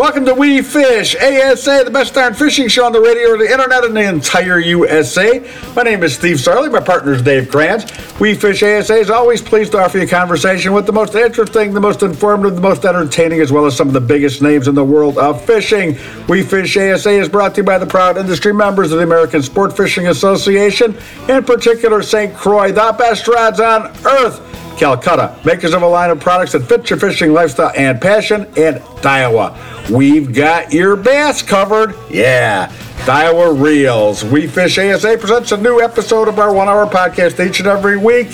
Welcome to We Fish ASA, the best darn fishing show on the radio or the internet in the entire USA. My name is Steve Sarley. My partner is Dave Kranz. We Fish ASA is always pleased to offer you a conversation with the most interesting, the most informative, the most entertaining, as well as some of the biggest names in the world of fishing. We Fish ASA is brought to you by the proud industry members of the American Sport Fishing Association, in particular St. Croix, the best rods on earth. Calcutta, makers of a line of products that fit your fishing lifestyle and passion, and Daiwa. We've got your bass covered. Yeah. Daiwa Reels. We Fish ASA presents a new episode of our one hour podcast each and every week.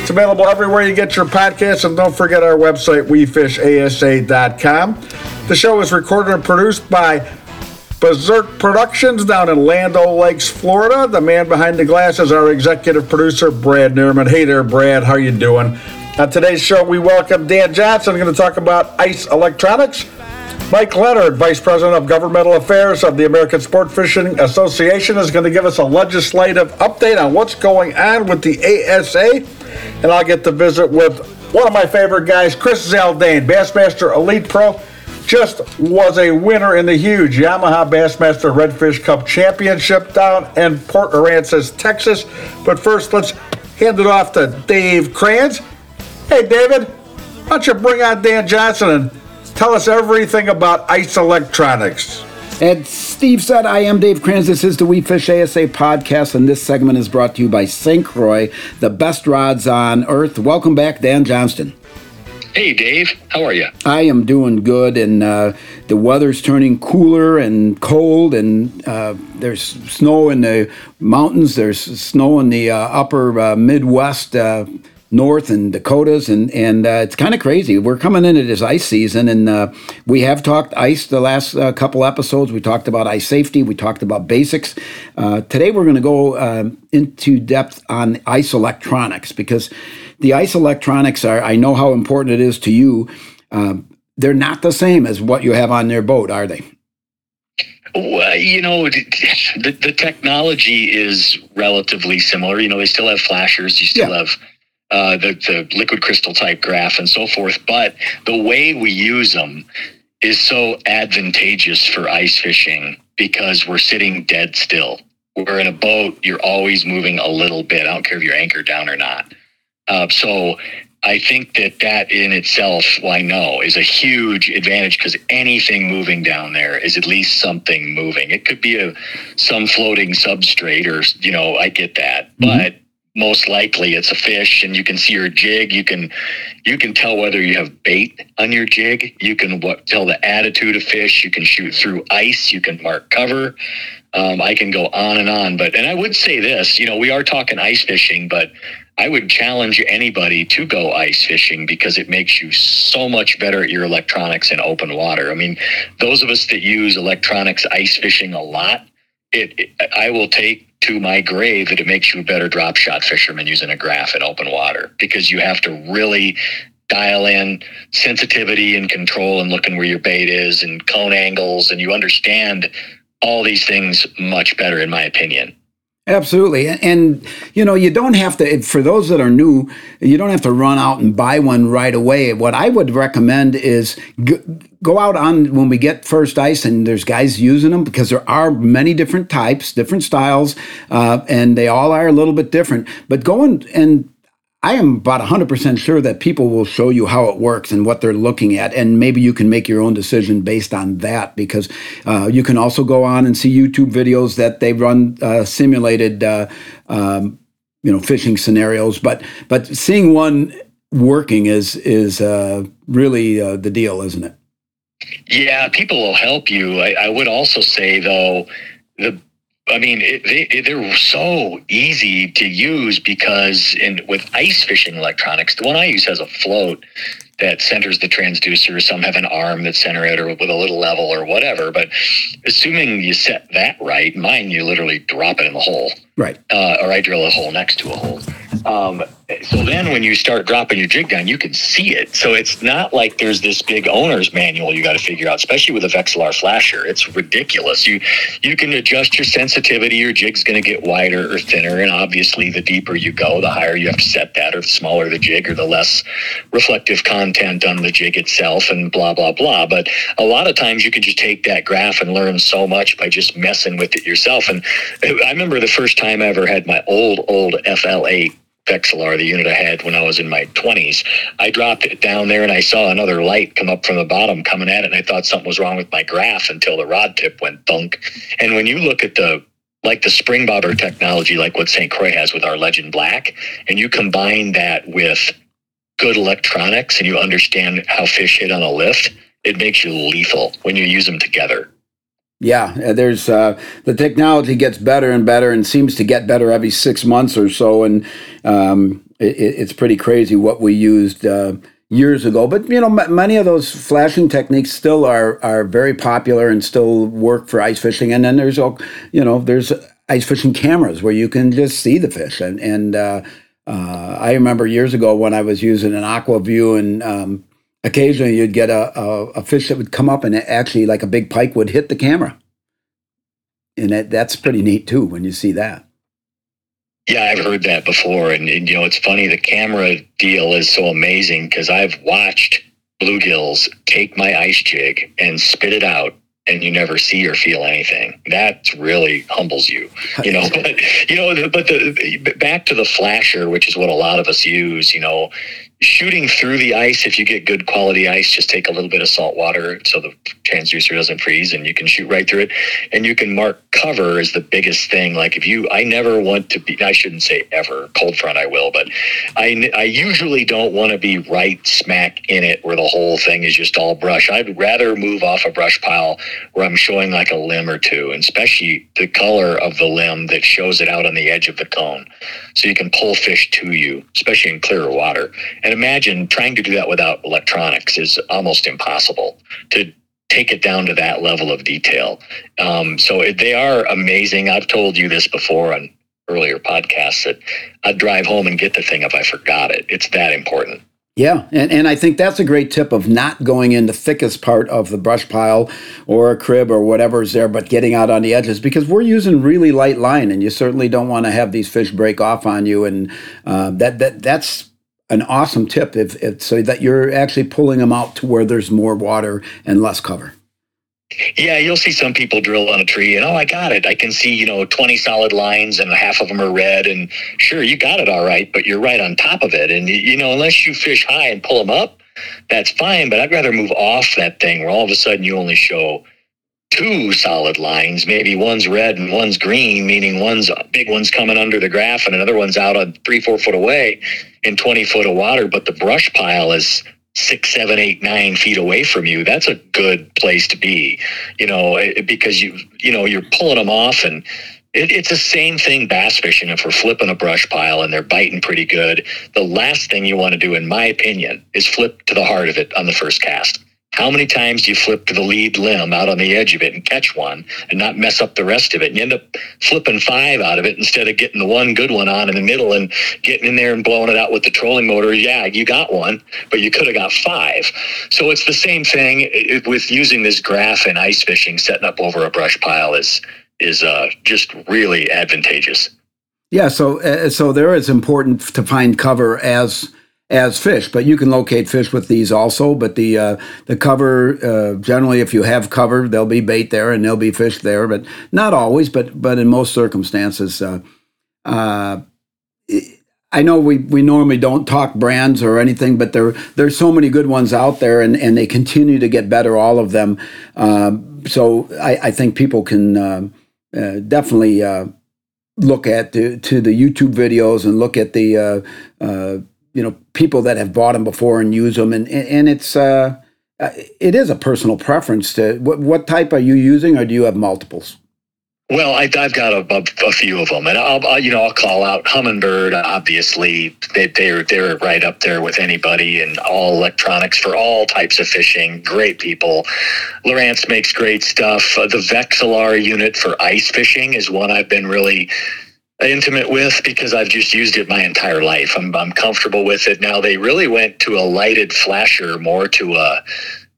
It's available everywhere you get your podcasts, and don't forget our website, wefishasa.com. The show is recorded and produced by Berserk Productions down in Land Lakes, Florida. The man behind the glass is our executive producer, Brad Neerman. Hey there, Brad. How are you doing? On today's show, we welcome Dan Johnston. We're going to talk about ice electronics. Mike Leonard, Vice President of Governmental Affairs of the American Sport Fishing Association, is going to give us a legislative update on what's going on with the ASA. And I'll get to visit with one of my favorite guys, Chris Zaldain, Bassmaster Elite Pro just was a winner in the huge Yamaha Bassmaster Redfish Cup Championship down in Port Aransas, Texas. But first, let's hand it off to Dave Kranz. Hey, David, why don't you bring on Dan Johnston and tell us everything about ice electronics? As Steve said, I am Dave Kranz. This is the We Fish ASA podcast, and this segment is brought to you by St. Croix, the best rods on earth. Welcome back, Dan Johnston. Hey, Dave. How are you? I am doing good, and uh, the weather's turning cooler and cold, and uh, there's snow in the mountains. There's snow in the uh, upper uh, Midwest. Uh, north and Dakotas, and and uh, it's kind of crazy. We're coming into this ice season, and we have talked ice the last couple episodes. We talked about ice safety. We talked about basics. today, we're going to go into depth on ice electronics because the ice electronics are, I know how important it is to you. Um, they're not the same as what you have on their boat, are they? Well, you know, the, the technology is relatively similar. You know, they still have flashers, you still yeah. have uh, the, the liquid crystal type graph and so forth, but the way we use them is so advantageous for ice fishing because we're sitting dead still. We're in a boat, you're always moving a little bit. I don't care if you're anchored down or not. Uh, so I think that that in itself, well, I know, is a huge advantage because anything moving down there is at least something moving. It could be a some floating substrate, or you know, I get that, mm-hmm. but most likely it's a fish, and you can see your jig. You can you can tell whether you have bait on your jig. You can what, tell the attitude of fish. You can shoot through ice. You can mark cover. Um, I can go on and on, but and I would say this, you know, we are talking ice fishing, but I would challenge anybody to go ice fishing because it makes you so much better at your electronics in open water. I mean, those of us that use electronics ice fishing a lot, it, it I will take to my grave that it makes you a better drop shot fisherman using a graph in open water because you have to really dial in sensitivity and control and looking where your bait is and cone angles and you understand all these things much better in my opinion. Absolutely. And, you know, you don't have to, for those that are new, you don't have to run out and buy one right away. What I would recommend is go out on when we get first ice and there's guys using them because there are many different types, different styles, uh, and they all are a little bit different. But go and, and I am about 100% sure that people will show you how it works and what they're looking at. And maybe you can make your own decision based on that because uh, you can also go on and see YouTube videos that they run uh, simulated, uh, um, you know, fishing scenarios. But but seeing one working is is uh, really uh, the deal, isn't it? Yeah, people will help you. I, I would also say though, the I mean, it, they, they're so easy to use because in with ice fishing electronics, the one I use has a float that centers the transducer. Some have an arm that center it or with a little level or whatever. But assuming you set that right, mine, you literally drop it in the hole. Right. Uh, or I drill a hole next to a hole. Um, so then when you start dropping your jig down, you can see it. So it's not like there's this big owner's manual you got to figure out, especially with a Vexilar flasher. It's ridiculous. You you can adjust your sensitivity. Your jig's going to get wider or thinner, and obviously the deeper you go, the higher you have to set that, or the smaller the jig, or the less reflective content on the jig itself, and blah blah blah. But a lot of times you can just take that graph and learn so much by just messing with it yourself. And I remember the first time I ever had my old old FL-8 Vexilar, the unit I had when I was in my 20s. I dropped it down there and I saw another light come up from the bottom coming at it, and I thought something was wrong with my graph until the rod tip went thunk. And when you look at the like the spring bobber technology, like what St. Croix has with our Legend Black, and you combine that with good electronics and you understand how fish hit on a lift, it makes you lethal when you use them together. Yeah, uh, there's uh, the technology gets better and better and seems to get better every six months or so, and um, it, it's pretty crazy what we used uh, years ago. But you know, m- many of those flashing techniques still are are very popular and still work for ice fishing. And then there's all you know, there's ice fishing cameras where you can just see the fish. And and uh, uh, I remember years ago when I was using an Aqua-Vu and um, occasionally you'd get a, a, a, fish that would come up and actually like a big pike would hit the camera and that, that's pretty neat too when you see that yeah i've heard that before and, and you know it's funny the camera deal is so amazing because i've watched bluegills take my ice jig and spit it out and you never see or feel anything. That really humbles you, you know. but you know, but the back to the flasher, which is what a lot of us use. You know, shooting through the ice if you get good quality ice just take a little bit of salt water so the transducer doesn't freeze and you can shoot right through it. And you can mark cover is the biggest thing. Like if you i never want to be i shouldn't say ever cold front i will but i i usually don't want to be right smack in it where the whole thing is just all brush. I'd rather move off a brush pile where i'm showing like a limb or two and especially the color of the limb that shows it out on the edge of the cone. So you can pull fish to you especially in clearer water. And and imagine trying to do that without electronics is almost impossible to take it down to that level of detail. Um, so they are amazing. I've told you this before on earlier podcasts that I'd drive home and get the thing if I forgot it. It's that important. Yeah, and, and I think that's a great tip of not going in the thickest part of the brush pile or a crib or whatever is there, but getting out on the edges because we're using really light line, and you certainly don't want to have these fish break off on you, and uh, that that that's an awesome tip if, if so that you're actually pulling them out to where there's more water and less cover. Yeah, you'll see some people drill on a tree and oh, I got it. I can see you know twenty solid lines and half of them are red. And sure, you got it all right, but you're right on top of it. And you know, unless you fish high and pull them up, that's fine. But I'd rather move off that thing where all of a sudden you only show two solid lines. Maybe one's red and one's green, meaning one's big one's coming under the graph and another one's out on three, four foot away in 20 foot of water, but the brush pile is six, seven, eight, nine feet away from you. That's a good place to be, you know, eh, eh, because you, you know, you're pulling them off and it, it's the same thing bass fishing. If we're flipping a brush pile and they're biting pretty good, the last thing you want to do, in my opinion, is flip to the heart of it on the first cast. How many times do you flip to the lead limb out on the edge of it and catch one and not mess up the rest of it? And you end up flipping five out of it instead of getting the one good one on in the middle and getting in there and blowing it out with the trolling motor. Yeah, you got one, but you could have got five. So it's the same thing with using this graph in ice fishing, setting up over a brush pile is is uh, just really advantageous. Yeah, so uh, so there is important to find cover as as fish, but you can locate fish with these also. But the uh, the cover uh, generally, if you have cover, there'll be bait there and there'll be fish there, but not always. But but in most circumstances, uh, uh I know we, we normally don't talk brands or anything, but there there's so many good ones out there, and, and they continue to get better, all of them. Um, so I, I think people can uh, uh, definitely look at the, to the YouTube videos and look at the you know people that have bought them before and use them, and and it's uh, uh, it is a personal preference. To what what type are you using, or do you have multiples? Well, I, have got a, a, a, few of them, and I'll, I'll, you know I'll call out Humminbird. Obviously, they, they're they're right up there with anybody, and all electronics for all types of fishing. Great people. Lowrance makes great stuff. Uh, the Vexilar unit for ice fishing is one I've been really intimate with because I've just used it my entire life. I'm, I'm comfortable with it. Now they really went to a lighted flasher more to a,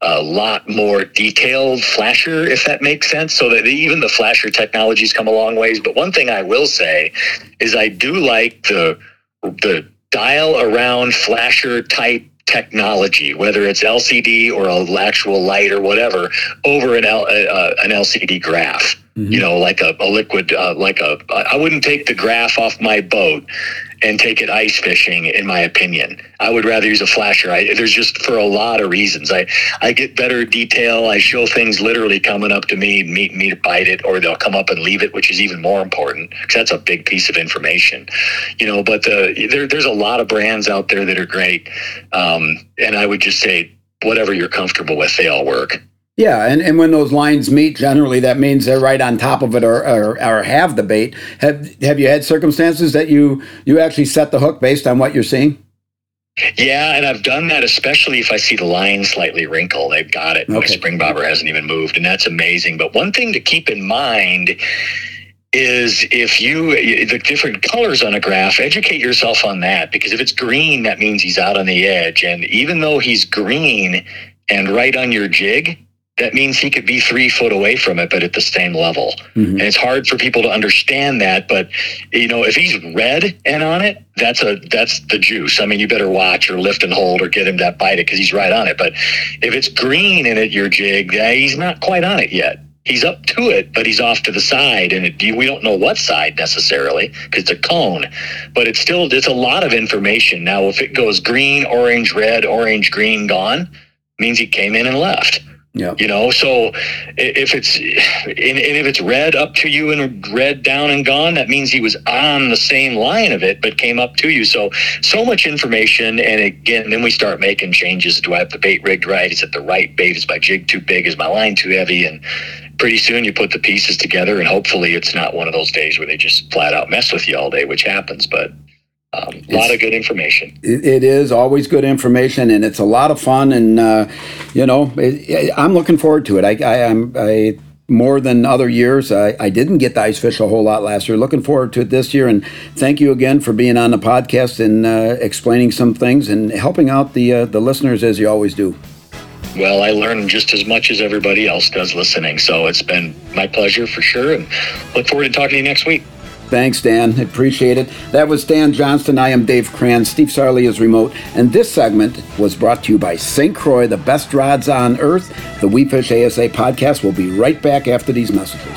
a lot more detailed flasher, if that makes sense. So that even the flasher technology's come a long ways. But one thing I will say is I do like the, the dial around flasher type technology, whether it's LCD or an actual light or whatever, over an, L, uh, an LCD graph. Mm-hmm. You know, like a, a liquid, uh, like a. I wouldn't take the graph off my boat and take it ice fishing. In my opinion, I would rather use a flasher. I, there's just for a lot of reasons. I I get better detail. I show things literally coming up to me, meet me to bite it, or they'll come up and leave it, which is even more important because that's a big piece of information. You know, but the, there, there's a lot of brands out there that are great, um, and I would just say whatever you're comfortable with, they all work. Yeah, and, and when those lines meet, generally that means they're right on top of it or, or, or, have the bait. Have have you had circumstances that you you actually set the hook based on what you're seeing? Yeah, and I've done that, especially if I see the line slightly wrinkle. They've got it. Okay. My spring bobber hasn't even moved, and that's amazing. But one thing to keep in mind is if you the different colors on a graph educate yourself on that because if it's green that means he's out on the edge and even though he's green and right on your jig that means he could be three foot away from it, but at the same level. Mm-hmm. And it's hard for people to understand that. But you know, if he's red and on it, that's a that's the juice. I mean, you better watch or lift and hold or get him that bite it because he's right on it. But if it's green in it, your jig, he's not quite on it yet. He's up to it, but he's off to the side, and it, we don't know what side necessarily because it's a cone. But it's still it's a lot of information. Now, if it goes green, orange, red, orange, green, gone, means he came in and left. Yeah. You know, so if it's and if it's red up to you and red down and gone, that means he was on the same line of it, but came up to you. So so much information, and again, then we start making changes. Do I have the bait rigged right? Is it the right bait? Is my jig too big? Is my line too heavy? And pretty soon you put the pieces together, and hopefully it's not one of those days where they just flat out mess with you all day, which happens. But um, a lot of good information. It, it is always good information, and it's a lot of fun. And uh, you know, it, I'm looking forward to it. I, I, am I more than other years. I, I didn't get the ice fish a whole lot last year. Looking forward to it this year. And thank you again for being on the podcast and uh, explaining some things and helping out the uh, the listeners as you always do. Well, I learn just as much as everybody else does listening. So it's been my pleasure for sure, and look forward to talking to you next week. Thanks, Dan. Appreciate it. That was Dan Johnston. I am Dave Kranz. Steve Sarley is remote. And this segment was brought to you by St. Croix, the best rods on earth. The We Fish ASA podcast will be right back after these messages.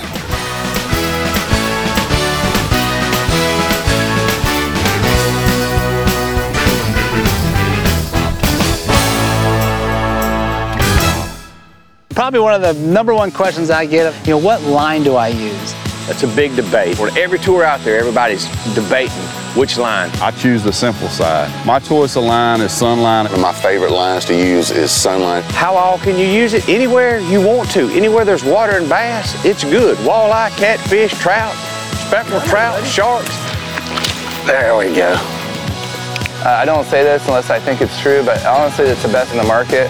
Probably one of the number one questions I get, you know, what line do I use? That's a big debate. On every tour out there, everybody's debating which line. I choose the simple side. My choice of line is Sunline. One of my favorite lines to use is Sunline. How all can you use it? Anywhere you want to. Anywhere there's water and bass, it's good. Walleye, catfish, trout, speckled trout, sharks. There we go. Uh, I don't say this unless I think it's true, but honestly, it's the best in the market.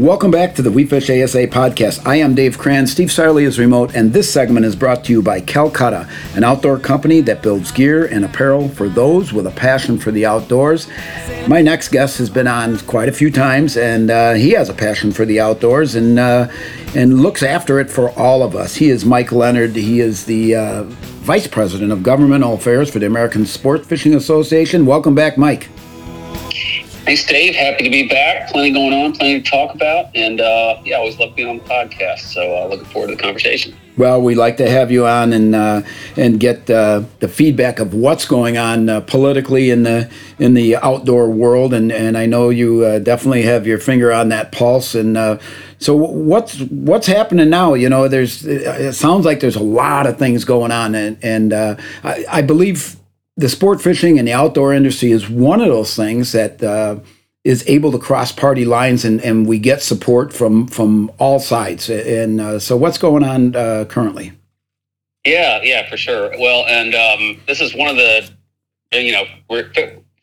Welcome back to the We Fish ASA podcast. I am Dave Kranz. Steve Sarley is remote, and this segment is brought to you by Calcutta, an outdoor company that builds gear and apparel for those with a passion for the outdoors. My next guest has been on quite a few times, and uh, he has a passion for the outdoors and uh, and looks after it for all of us. He is Mike Leonard. He is the uh, Vice President of Governmental Affairs for the American Sport Fishing Association. Welcome back, Mike. Thanks, Dave. Happy to be back. Plenty going on, plenty to talk about, and uh, yeah, always love being on the podcast. So uh, looking forward to the conversation. Well, we like to have you on and uh, and get uh, the feedback of what's going on uh, politically in the in the outdoor world, and, and I know you uh, definitely have your finger on that pulse. And so, what's what's happening now? You know, there's it sounds like there's a lot of things going on, and and I, I believe the sport fishing and the outdoor industry is one of those things that uh, is able to cross party lines and, and we get support from from all sides. And uh, so, what's going on uh, currently? Yeah, yeah, for sure. Well, and um, this is one of the you know we're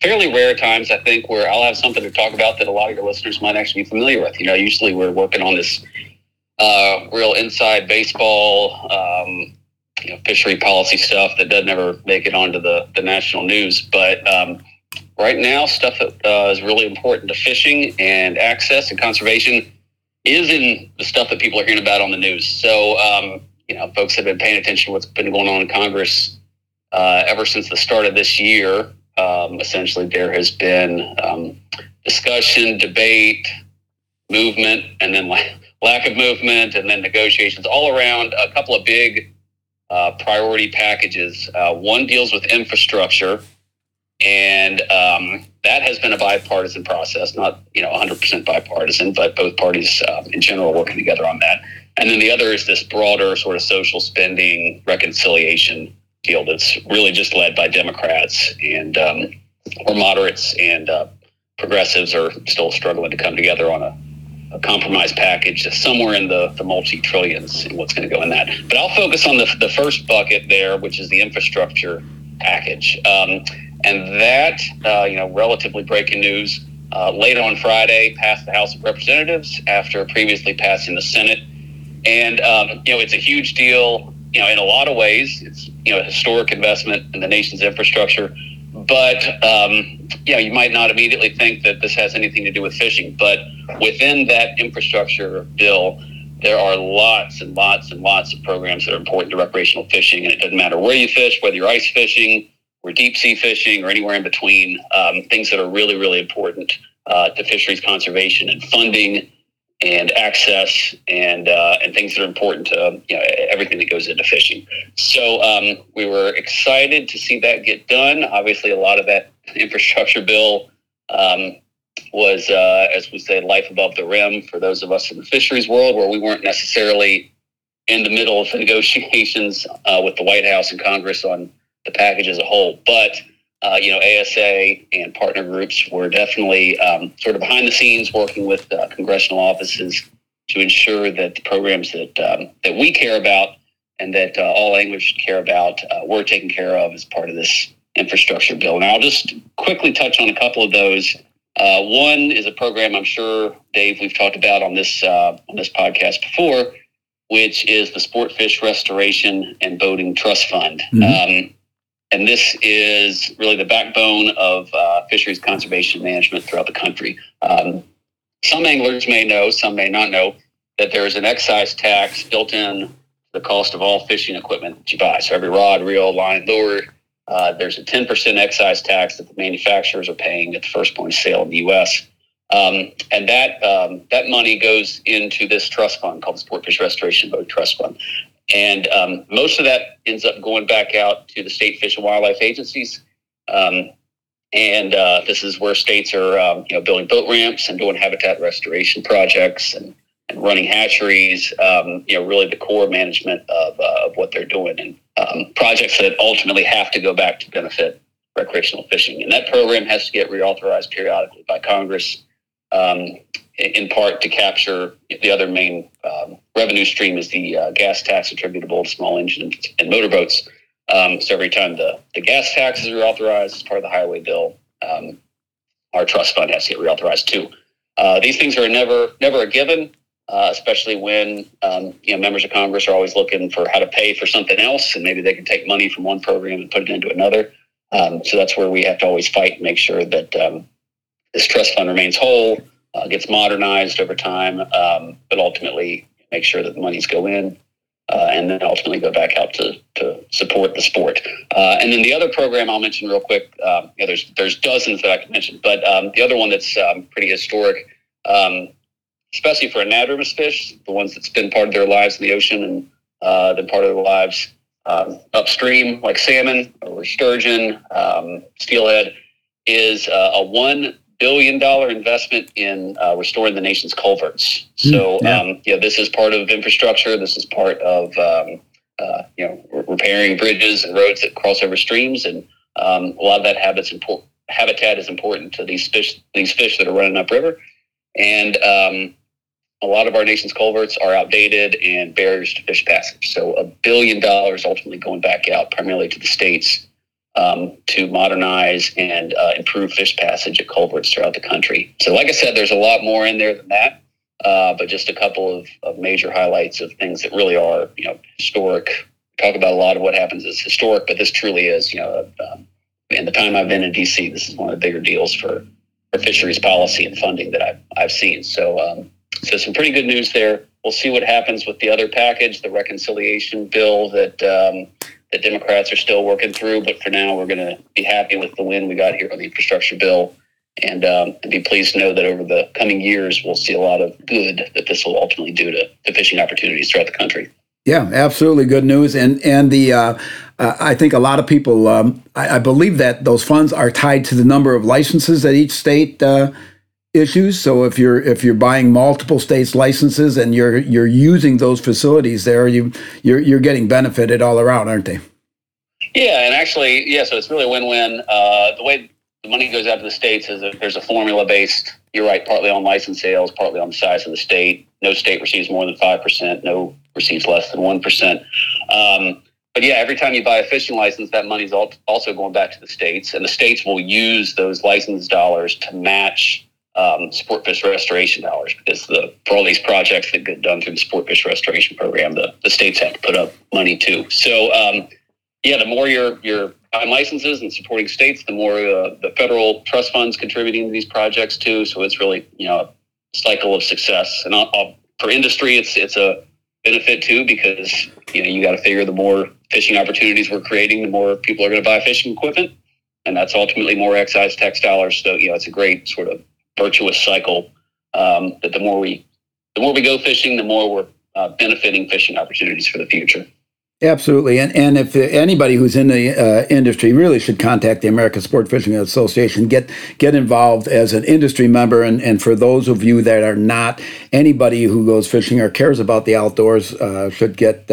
fairly rare times I think where I'll have something to talk about that a lot of your listeners might actually be familiar with. You know, usually we're working on this uh, real inside baseball. Um, you know, fishery policy stuff that doesn't ever make it onto the, the national news. But um, right now, stuff that uh, is really important to fishing and access and conservation is in the stuff that people are hearing about on the news. So, um, you know, folks have been paying attention to what's been going on in Congress uh, ever since the start of this year. Um, essentially, there has been um, discussion, debate, movement, and then lack of movement, and then negotiations all around a couple of big uh, priority packages. Uh, one deals with infrastructure, and um, that has been a bipartisan process, not you know 100% bipartisan, but both parties um, in general working together on that. And then the other is this broader sort of social spending reconciliation deal that's really just led by Democrats and um, or moderates and uh, progressives are still struggling to come together on a a compromise package somewhere in the, the multi trillions and what's going to go in that. But I'll focus on the, the first bucket there, which is the infrastructure package. Um, and that, uh, you know, relatively breaking news uh, late on Friday passed the House of Representatives after previously passing the Senate. And, um, you know, it's a huge deal, you know, in a lot of ways. It's, you know, a historic investment in the nation's infrastructure. But, um, you you might not immediately think that this has anything to do with fishing. But within that infrastructure bill, there are lots and lots and lots of programs that are important to recreational fishing. And it doesn't matter where you fish, whether you're ice fishing or deep sea fishing or anywhere in between, um, things that are really, really important uh, to fisheries conservation and funding and access and uh, and things that are important to you know everything that goes into fishing. So um, we were excited to see that get done. Obviously, a lot of that infrastructure bill um, was, uh, as we say, life above the rim for those of us in the fisheries world, where we weren't necessarily in the middle of the negotiations uh, with the White House and Congress on the package as a whole, but uh, you know, ASA and partner groups were definitely um, sort of behind the scenes working with uh, congressional offices to ensure that the programs that um, that we care about and that uh, all anglers should care about uh, were taken care of as part of this infrastructure bill. And I'll just quickly touch on a couple of those. Uh, one is a program I'm sure Dave we've talked about on this uh, on this podcast before, which is the Sport Fish Restoration and Boating Trust Fund. Mm-hmm. Um, and this is really the backbone of uh, fisheries conservation management throughout the country. Um, some anglers may know, some may not know, that there is an excise tax built in to the cost of all fishing equipment that you buy. So every rod, reel, line, lure, uh, there's a 10% excise tax that the manufacturers are paying at the first point of sale in the U.S. Um, and that um, that money goes into this trust fund called the Sport Fish Restoration Boat Trust Fund. And um, most of that ends up going back out to the state fish and wildlife agencies. Um, and uh, this is where states are, um, you know, building boat ramps and doing habitat restoration projects and, and running hatcheries. Um, you know, really the core management of, uh, of what they're doing and um, projects that ultimately have to go back to benefit recreational fishing. And that program has to get reauthorized periodically by Congress. Um, in part to capture the other main um, revenue stream is the uh, gas tax attributable to small engines and motorboats. Um, so every time the, the gas taxes are authorized as part of the highway bill, um, our trust fund has to get reauthorized too. Uh, these things are never never a given, uh, especially when um, you know members of Congress are always looking for how to pay for something else, and maybe they can take money from one program and put it into another. Um, so that's where we have to always fight and make sure that um, this trust fund remains whole uh, gets modernized over time, um, but ultimately make sure that the monies go in. uh, and then ultimately go back out to, to support the sport. Uh, and then the other program I'll mention real quick, um, there's there's dozens that I could mention, but um, the other one that's um, pretty historic, um, especially for anadromous fish, the ones that spend part of their lives in the ocean and uh, then part of their lives um, upstream, like salmon or sturgeon, steelhead, is uh, a one billion dollar investment in uh, restoring the nation's culverts. So, yeah. um, yeah, this is part of infrastructure. This is part of um, uh, you know re- repairing bridges and roads that cross over streams, and um, a lot of that habit's important. Habitat is important to these fish. These fish that are running upriver, and um, a lot of our nation's culverts are outdated and barriers to fish passage. So, a billion dollars ultimately going back out primarily to the states um, to modernize and uh, improve fish passage at culverts throughout the country. So, like I said, there's a lot more in there than that, uh, but just a couple of, of major highlights of things that really are, you know, historic. We talk about a lot of what happens is historic, but this truly is, you know, um, in the time I've been in DC, this is one of the bigger deals for, for fisheries policy and funding that I've, I've seen. So, um, so some pretty good news there. We'll see what happens with the other package, the reconciliation bill that um, the Democrats are still working through. But for now, we're going to be happy with the win we got here on the infrastructure bill, and, um, be pleased to know that over the coming years, we'll see a lot of good that this will ultimately do to, to fishing opportunities throughout the country. Yeah, absolutely good news, and and the uh, uh, I think a lot of people um, I, I, believe that those funds are tied to the number of licenses that each state uh, issues. So if you're if you're buying multiple states licenses and you're you're using those facilities there, you you're you're getting benefited all around, aren't they? Yeah, and actually, yeah. So it's really a win-win. Uh, the way the money goes out to the states is that there's a formula based. You're right, partly on license sales, partly on the size of the state. No state receives more than five percent. No receives less than one percent. Um, but yeah, every time you buy a fishing license, that money's also going back to the states, and the states will use those license dollars to match um, sport fish restoration dollars because the for all these projects that get done through the sport fish restoration program, the, the states have to put up money too. So um, yeah, the more you're you're licenses and supporting states, the more uh, the federal trust funds contributing to these projects too. So it's really you know a cycle of success. And I'll, I'll, for industry, it's it's a benefit too because you know you got to figure the more fishing opportunities we're creating, the more people are going to buy fishing equipment, and that's ultimately more excise tax dollars. So you know it's a great sort of virtuous cycle um, that the more we the more we go fishing, the more we're uh, benefiting fishing opportunities for the future. Absolutely, and and if anybody who's in the uh, industry really should contact the American Sport Fishing Association, get get involved as an industry member, and and for those of you that are not, anybody who goes fishing or cares about the outdoors uh, should get.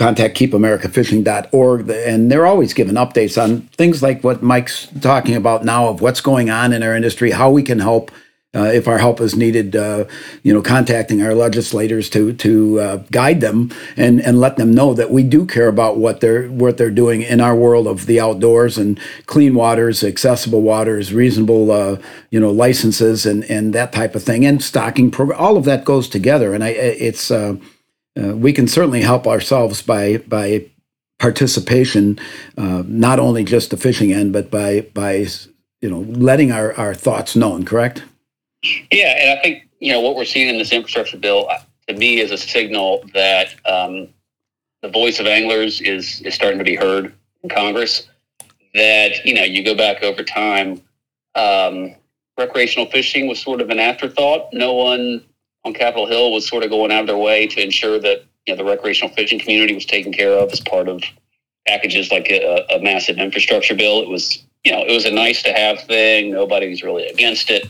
Uh, uh contact keepamericafishing.org and they're always giving updates on things like what mike's talking about now of what's going on in our industry how we can help uh, if our help is needed, uh, you know, contacting our legislators to to uh, guide them and and let them know that we do care about what they're what they're doing in our world of the outdoors and clean waters, accessible waters, reasonable, uh, you know, licenses and and that type of thing, and stocking program. All of that goes together, and I it's uh, we can certainly help ourselves by by participation, uh, not only just the fishing end, but by by you know letting our, our thoughts known. Correct? Yeah, and I think you know what we're seeing in this infrastructure bill uh, to me is a signal that um, the voice of anglers is is starting to be heard in Congress. That you know you go back over time. Um, recreational fishing was sort of an afterthought. No one on Capitol Hill was sort of going out of their way to ensure that you know the recreational fishing community was taken care of as part of packages like a, a massive infrastructure bill. It was you know it was a nice to have thing. Nobody's really against it.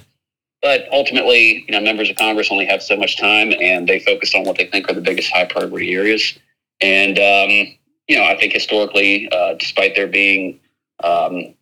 But ultimately, you know, members of Congress only have so much time, and they focus on what they think are the biggest high priority areas. And um, you know, I think historically, uh, despite there being um,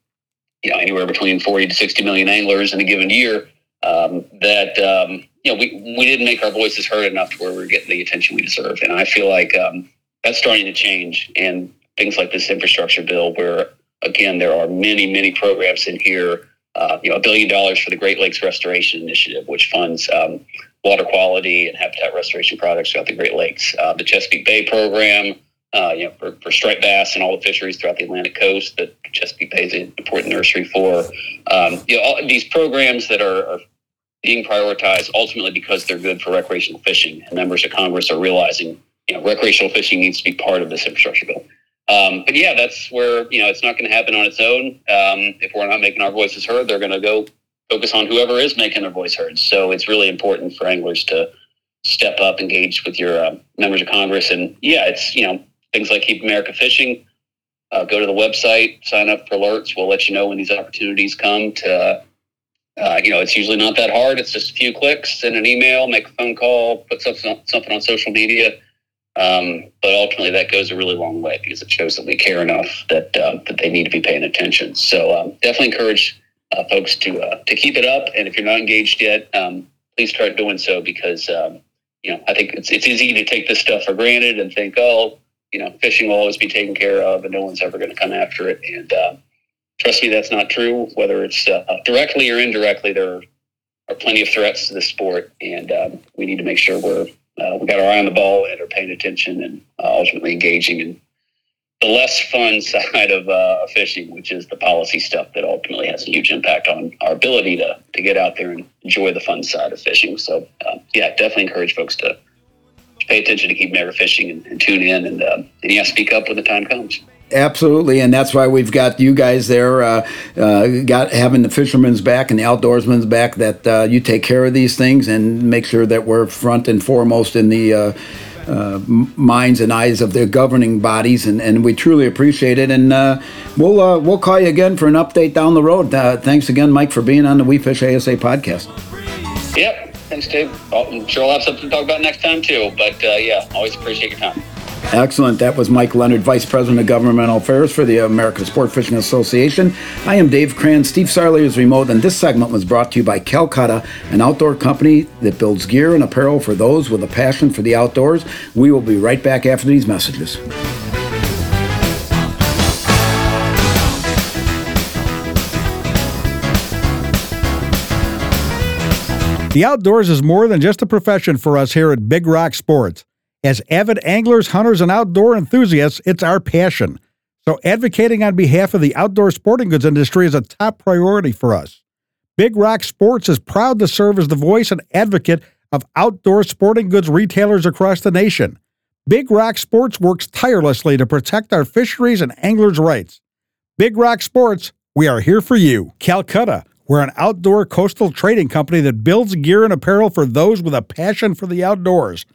you know anywhere between forty to sixty million anglers in a given year, um, that um, you know, we, we didn't make our voices heard enough to where we're getting the attention we deserve. And I feel like um, that's starting to change. And things like this infrastructure bill, where again, there are many, many programs in here. Uh, you know, a billion dollars for the Great Lakes Restoration Initiative, which funds um, water quality and habitat restoration projects throughout the Great Lakes. Uh, the Chesapeake Bay program, uh, you know, for, for striped bass and all the fisheries throughout the Atlantic coast that Chesapeake Bay is an important nursery for. Um, you know, all these programs that are, are being prioritized ultimately because they're good for recreational fishing. And members of Congress are realizing you know, recreational fishing needs to be part of this infrastructure bill. Um, but yeah, that's where you know it's not going to happen on its own. Um, if we're not making our voices heard, they're going to go focus on whoever is making their voice heard. So it's really important for anglers to step up, engage with your uh, members of Congress, and yeah, it's you know things like Keep America Fishing. Uh, go to the website, sign up for alerts. We'll let you know when these opportunities come. To uh, you know, it's usually not that hard. It's just a few clicks, send an email, make a phone call, put something something on social media um, but ultimately, that goes a really long way because it shows that we care enough that uh, that they need to be paying attention. So um, definitely encourage uh, folks to uh, to keep it up. And if you're not engaged yet, um, please start doing so because um, you know I think it's it's easy to take this stuff for granted and think, oh, you know, fishing will always be taken care of and no one's ever going to come after it. And uh, trust me, that's not true. Whether it's uh, directly or indirectly, there are plenty of threats to the sport, and um, we need to make sure we're uh, we got our eye on the ball and are paying attention and uh, ultimately engaging in the less fun side of uh, fishing, which is the policy stuff that ultimately has a huge impact on our ability to, to get out there and enjoy the fun side of fishing. So, uh, yeah, definitely encourage folks to, to, pay attention to Keep America Fishing and, and, tune in and, uh, and, yeah, speak up when the time comes. Absolutely, and that's why we've got you guys there, uh, uh, got having the fishermen's back and the outdoorsman's back. That uh, you take care of these things and make sure that we're front and foremost in the uh, uh, minds and eyes of the governing bodies, and, and we truly appreciate it. And uh, we'll we'll call you again for an update down the road. thanks again, Mike, for being on the We Fish ASA podcast. Yep, thanks, Dave. I'm sure we'll have something to talk about next time too. But yeah, always appreciate your time. Excellent. That was Mike Leonard, Vice President of Governmental Affairs for the American Sport Fishing Association. I am Dave Kranz. Steve Sarley is remote, and this segment was brought to you by Calcutta, an outdoor company that builds gear and apparel for those with a passion for the outdoors. We will be right back after these messages. The outdoors is more than just a profession for us here at Big Rock Sports. As avid anglers, hunters, and outdoor enthusiasts, it's our passion. So, advocating on behalf of the outdoor sporting goods industry is a top priority for us. Big Rock Sports is proud to serve as the voice and advocate of outdoor sporting goods retailers across the nation. Big Rock Sports works tirelessly to protect our fisheries and anglers' rights. Big Rock Sports, we are here for you. Calcutta, we're an outdoor coastal trading company that builds gear and apparel for those with a passion for the outdoors.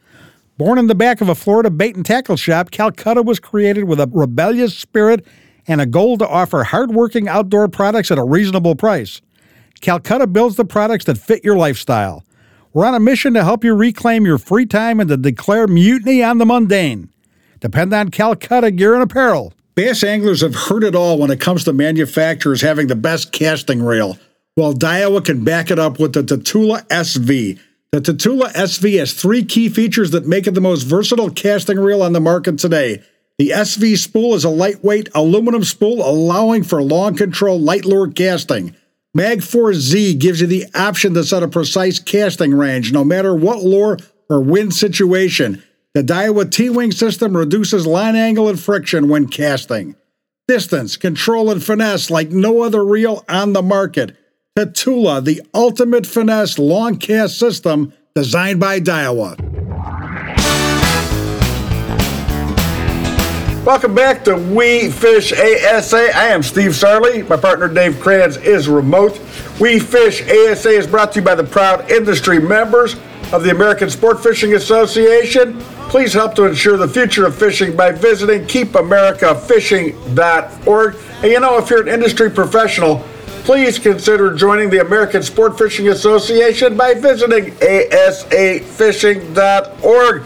Born in the back of a Florida bait and tackle shop, Calcutta was created with a rebellious spirit and a goal to offer hardworking outdoor products at a reasonable price. Calcutta builds the products that fit your lifestyle. We're on a mission to help you reclaim your free time and to declare mutiny on the mundane. Depend on Calcutta gear and apparel. Bass anglers have heard it all when it comes to manufacturers having the best casting reel. Well, Daiwa can back it up with the Tatula SV. The Tatula SV has three key features that make it the most versatile casting reel on the market today. The SV spool is a lightweight aluminum spool allowing for long control light lure casting. Magforce Z gives you the option to set a precise casting range no matter what lure or wind situation. The Daiwa T-Wing system reduces line angle and friction when casting. Distance, control, and finesse like no other reel on the market. Tatula, the ultimate finesse long cast system designed by Daiwa. Welcome back to We Fish ASA. I am Steve Sarley. My partner Dave Kranz is remote. We Fish ASA is brought to you by the proud industry members of the American Sport Fishing Association. Please help to ensure the future of fishing by visiting keepamericafishing.org. And you know, if you're an industry professional, please consider joining the American Sport Fishing Association by visiting asafishing.org.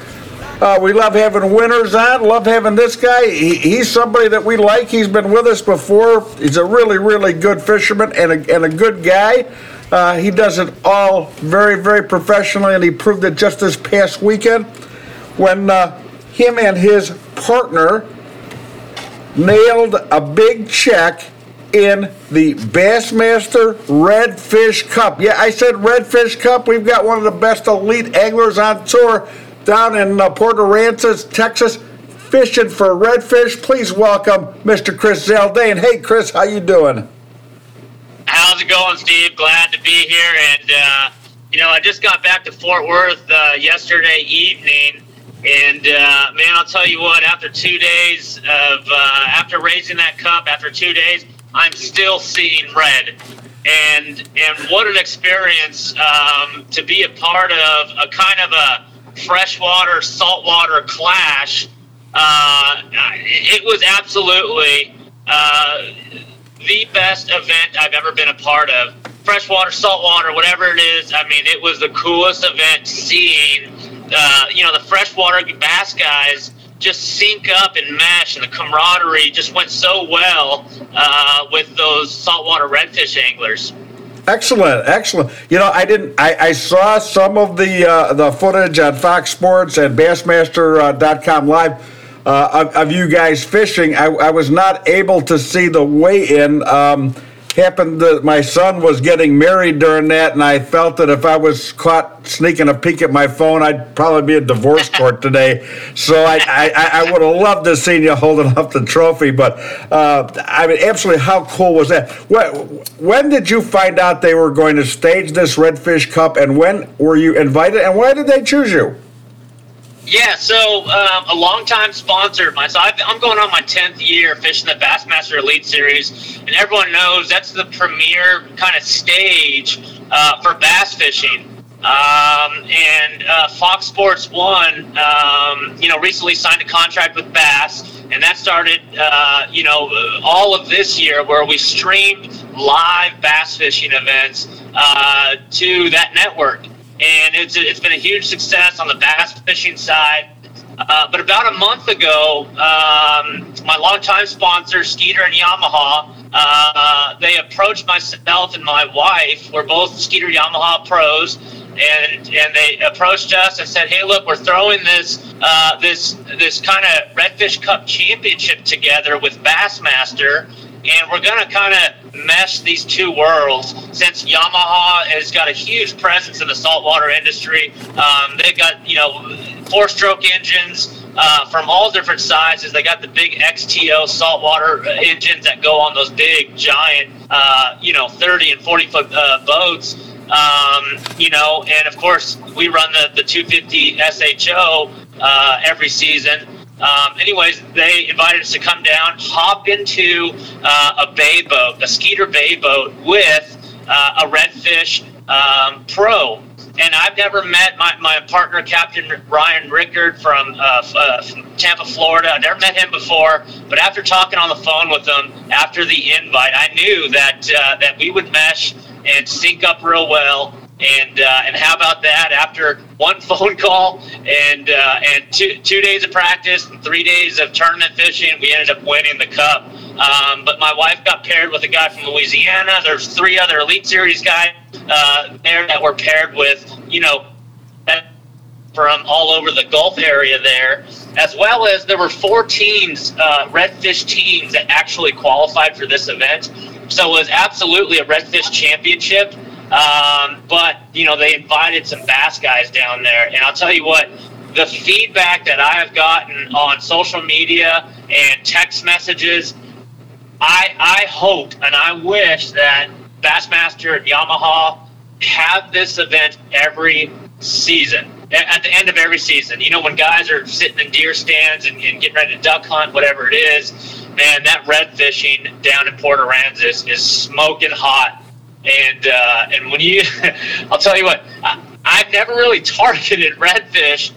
Uh, we love having winners on. Love having this guy. He, he's somebody that we like. He's been with us before. He's a really, really good fisherman and a, and a good guy. Uh, he does it all very, very professionally, and he proved it just this past weekend when uh, him and his partner nailed a big check in the Bassmaster Redfish Cup. Yeah, I said Redfish Cup. We've got one of the best elite anglers on tour down in uh, Port Aransas, Texas, fishing for redfish. Please welcome Mr. Chris Zaldain. Hey, Chris, how you doing? How's it going, Steve? Glad to be here. And uh, you know, I just got back to Fort Worth uh, yesterday evening And uh, man, I'll tell you what. After two days of uh, after raising that cup, after two days, I'm still seeing red. And and what an experience um, to be a part of a kind of a freshwater saltwater clash. Uh, it was absolutely uh, the best event I've ever been a part of. Freshwater, saltwater, whatever it is. I mean, it was the coolest event seeing, uh, you know, the freshwater bass guys just sync up and mesh, and the camaraderie just went so well uh, with those saltwater redfish anglers. Excellent, excellent. You know, I didn't. I, I saw some of the uh, the footage on Fox Sports and Bassmaster.com live uh, of, of, you guys fishing. I, I, was not able to see the weigh-in. Um, happened that my son was getting married during that, and I felt that if I was caught sneaking a peek at my phone, I'd probably be in divorce court today. So I, I, I would have loved to see you holding up the trophy. But uh, I mean, absolutely, how cool was that? When did you find out they were going to stage this Redfish Cup, and when were you invited, and why did they choose you? Yeah, so um, a longtime sponsor of mine. So i am going on my 10th year fishing the Bassmaster Elite Series, and everyone knows that's the premier kind of stage uh, for bass fishing. Um, and uh, Fox Sports One, um, you know, recently signed a contract with Bass, and that started, uh, you know, all of this year where we streamed live bass fishing events uh, to that network and it's it's been a huge success on the bass fishing side. Uh, but about a month ago, um, my longtime sponsor, Skeeter and Yamaha, uh, they approached myself and my wife. We're both Skeeter Yamaha pros, and and they approached us and said, "Hey, look, we're throwing this uh, this this kind of Redfish Cup Championship together with Bassmaster." And we're going to kind of mesh these two worlds since Yamaha has got a huge presence in the saltwater industry. Um, they've got, you know, four stroke engines uh, from all different sizes. They got the big XTO saltwater engines that go on those big, giant, uh, you know, 30 and 40 foot uh, boats. Um, you know, and of course, we run the, the 250 SHO uh, every season. Um, anyways, they invited us to come down, hop into uh, a bay boat, a Skeeter bay boat with uh, a Redfish um, Pro. And I've never met my, my partner, Captain Ryan Rickard from, uh, uh, from Tampa, Florida. I've never met him before, but after talking on the phone with him after the invite, I knew that uh, that we would mesh and sync up real well and uh, and how about that? After one phone call and uh, and two two days of practice and three days of tournament fishing, we ended up winning the cup. Um, but my wife got paired with a guy from Louisiana. There's three other Elite Series guys uh, there that were paired with you know from all over the Gulf area there, as well as there were four teams, uh, redfish teams that actually qualified for this event. So it was absolutely a redfish championship. Um, but you know, they invited some bass guys down there, and I'll tell you what, the feedback that I have gotten on social media and text messages, I I hope and I wish that Bassmaster and Yamaha have this event every season. At the end of every season, you know, when guys are sitting in deer stands and, and getting ready to duck hunt, whatever it is, man, that red fishing down in Port Aransas is smoking hot and uh, and when you, I'll tell you what, I, I've never really targeted redfish,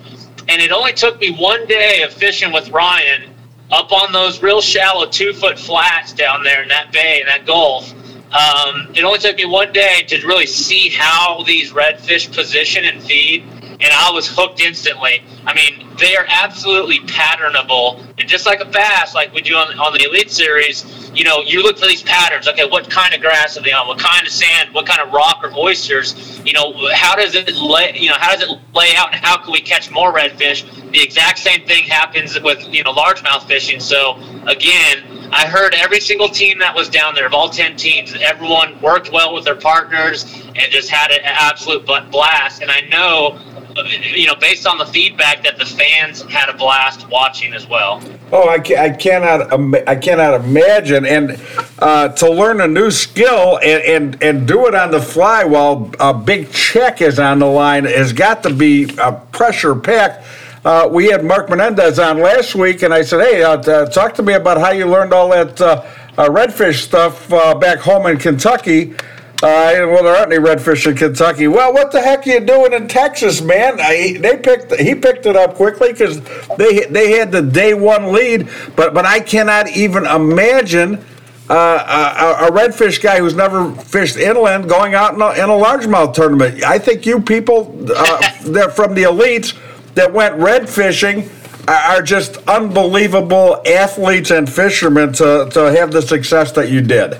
and it only took me one day of fishing with Ryan up on those real shallow two foot flats down there in that bay in that gulf. Um, it only took me one day to really see how these redfish position and feed and I was hooked instantly. I mean, they are absolutely patternable, and just like a bass, like we do on, on the Elite Series, you know, you look for these patterns. Okay, what kind of grass are they on? What kind of sand? What kind of rock or oysters? You know, how does it lay? You know, how does it lay out, and how can we catch more redfish? The exact same thing happens with you know largemouth fishing. So again, I heard every single team that was down there, of all 10 teams, everyone worked well with their partners and just had an absolute blast. And I know you know, based on the feedback that the fans had a blast watching as well. Oh, I, I cannot I cannot imagine, and uh, to learn a new skill and, and and do it on the fly while a big check is on the line has got to be a pressure packed. uh, we had Mark Menendez on last week, and I said, "Hey, uh, uh, talk to me about how you learned all that uh, uh, redfish stuff back home in Kentucky." Uh, well, there aren't any redfish in Kentucky. Well, what the heck are you doing in Texas, man? I, they picked he picked it up quickly because they they had the day one lead. But but I cannot even imagine uh, a, a redfish guy who's never fished inland going out in a, in a largemouth tournament. I think you people uh, that from the elites that went red fishing are are just unbelievable athletes and fishermen to, to have the success that you did.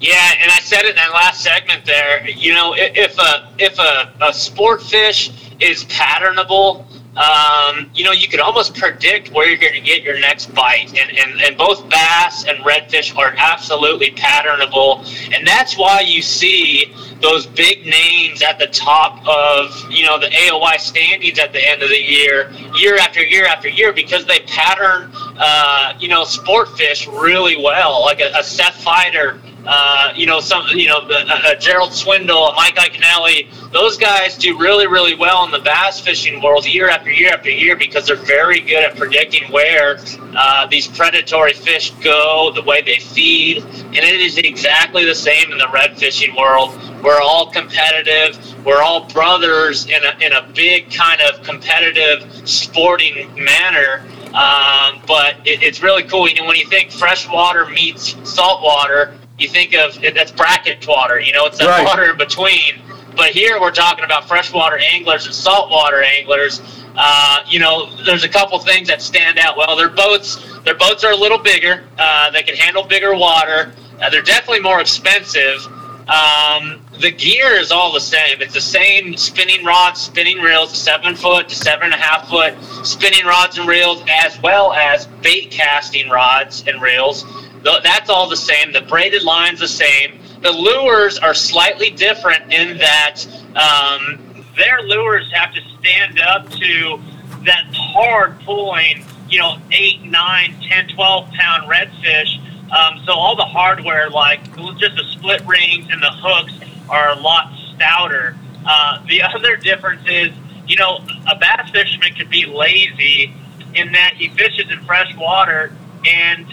Yeah, and I said it in that last segment there. You know, if a if a, a sport fish is patternable, um, you know, you could almost predict where you're going to get your next bite. And, and and both bass and redfish are absolutely patternable, and that's why you see those big names at the top of you know the AOY standings at the end of the year, year after year after year, because they pattern uh, you know sport fish really well, like a, a Seth Feider uh, you know, some, you know, the, uh, Gerald Swindle, Mike Iaconelli, those guys do really, really well in the bass fishing world year after year after year because they're very good at predicting where uh, these predatory fish go, the way they feed, and it is exactly the same in the red fishing world. We're all competitive. We're all brothers in a, in a big kind of competitive sporting manner. Um, but it, it's really cool. You know, when you think freshwater meets saltwater, you think of it, that's brackish water. You know, it's that Right. water in between. But here we're talking about freshwater anglers and saltwater anglers. Uh, you know, there's a couple things that stand out. Well, their boats, their boats are a little bigger. Uh, they can handle bigger water. Uh, they're definitely more expensive. Um, the gear is all the same. It's the same spinning rods, spinning reels, seven foot to seven and a half foot spinning rods and reels, as well as bait casting rods and reels. Th- That's all the same. The braided line's the same. The lures are slightly different in that um, their lures have to stand up to that hard pulling, you know, 8, 9, 10, 12 pound redfish. Um, so all the hardware, like just the split rings and the hooks, are a lot stouter. Uh, the other difference is, you know, a bass fisherman could be lazy in that he fishes in fresh water, and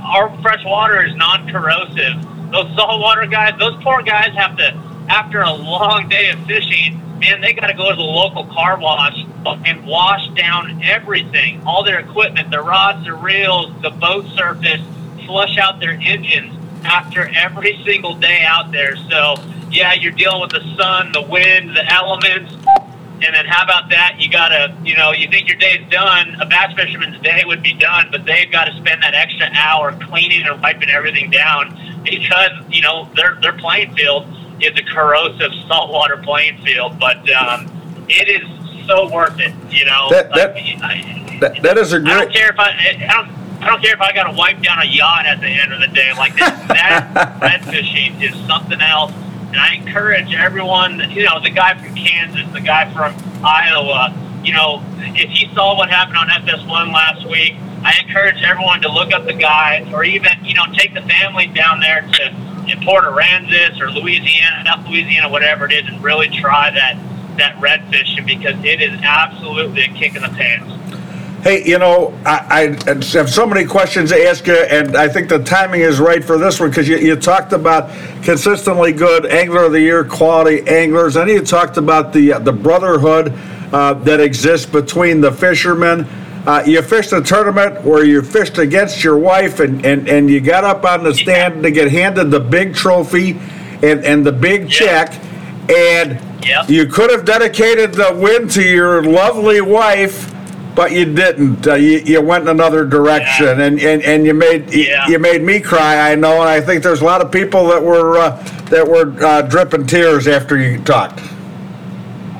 our fresh water is non-corrosive. Those saltwater guys, those poor guys have to, after a long day of fishing, man, they got to go to the local car wash and wash down everything, all their equipment, their rods, their reels, the boat surface, flush out their engines after every single day out there. So, yeah, you're dealing with the sun, the wind, the elements. And then how about that? You gotta, you know, you think your day's done. A bass fisherman's day would be done, but they've got to spend that extra hour cleaning and wiping everything down because you know their their playing field is a corrosive saltwater playing field. But um, it is so worth it. You know, That- that- Like, I, That, that is a I don't care if I, I don't. I don't care if I got to wipe down a yacht at the end of the day. Like that, that red fishing is something else. And I encourage everyone, you know, the guy from Kansas, the guy from Iowa, you know, if he saw what happened on FS1 last week, I encourage everyone to look up the guide or even, you know, take the family down there to in Port Aransas or Louisiana, South Louisiana, whatever it is, and really try that that red fishing because it is absolutely a kick in the pants. Hey, you know, I, I have so many questions to ask you, and I think the timing is right for this one because you, you talked about consistently good angler of the year quality anglers, and you talked about the the brotherhood uh, that exists between the fishermen. Uh, you fished a tournament where you fished against your wife, and, and, and you got up on the stand to get handed the big trophy and, and the big check, and Yep. you could have dedicated the win to your lovely wife, but you didn't. Uh, you, you went in another direction, and, and, and you made you- Yeah. you made me cry. I know, and I think there's a lot of people that were uh, that were uh, dripping tears after you talked.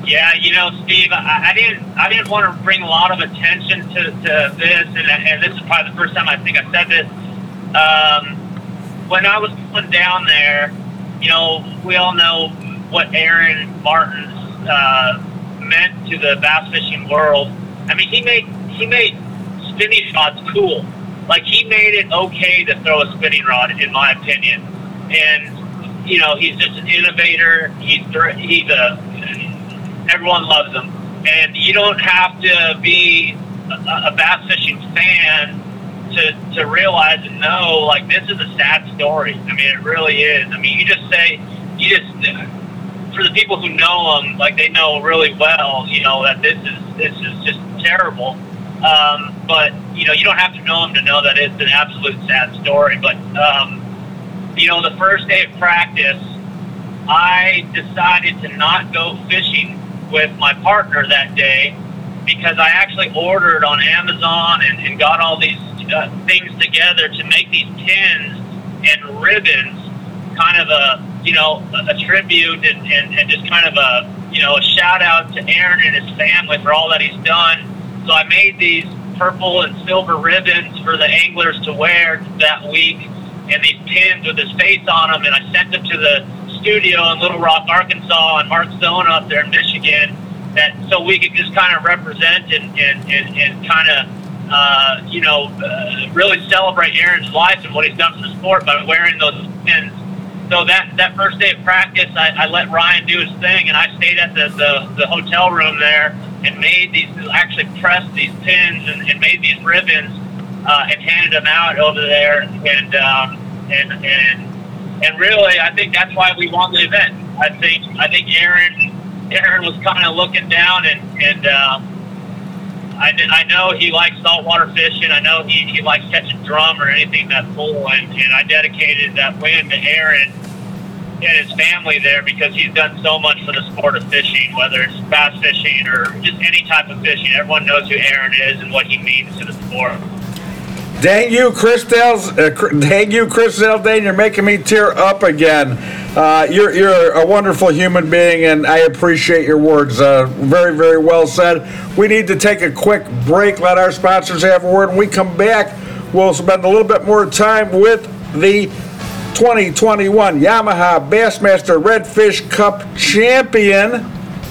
Yeah, you know, Steve, I, I didn't, I didn't want to bring a lot of attention to, to this, and, and this is probably the first time I think I said this. Um, when I was going down there, you know, we all know what Aaron Martens' uh, meant to the bass fishing world. I mean, he made he made spinning rods cool. Like he made it okay to throw a spinning rod, in my opinion. And you know, he's just an innovator. He's he's a everyone loves him. and you don't have to be a, a bass fishing fan to to realize and know like this is a sad story. I mean, it really is. I mean, you just say you just for the people who know them, like they know really well, you know that this is this is just terrible. Um, but you know, you don't have to know them to know that it's an absolute sad story. But um, you know, the first day of practice, I decided to not go fishing with my partner that day because I actually ordered on Amazon and, and got all these uh, things together to make these pins and ribbons, kind of a you know a, a tribute and, and, and just kind of a you know a shout out to Aaron and his family for all that he's done. So I made these purple and silver ribbons for the anglers to wear that week, and these pins with his face on them, and I sent them to the studio in Little Rock, Arkansas, and Mark Zona up there in Michigan. That so we could just kind of represent and and, and, and kind of uh, you know, uh, really celebrate Aaron's life and what he's done for the sport by wearing those pins. So that, that first day of practice, I, I let Ryan do his thing, and I stayed at the, the, the hotel room there and made these, actually pressed these pins and, and made these ribbons uh, and handed them out over there. And, um, and, and, and really, I think that's why we won the event. I think, I think Aaron, Aaron was kind of looking down and, and, uh, I, I know he likes saltwater fishing. I know he, he likes catching drum or anything that full. And, and I dedicated that win to Aaron and his family there because he's done so much for the sport of fishing, whether it's bass fishing or just any type of fishing. Everyone knows who Aaron is and what he means to the sport. Dang you, Chris Dales, uh, dang you, Chris Dane, you're making me tear up again. Uh, you're, you're a wonderful human being, and I appreciate your words. Uh, very, very well said. We need to take a quick break, let our sponsors have a word. When we come back, we'll spend a little bit more time with the 2021 Yamaha Bassmaster Redfish Cup champion,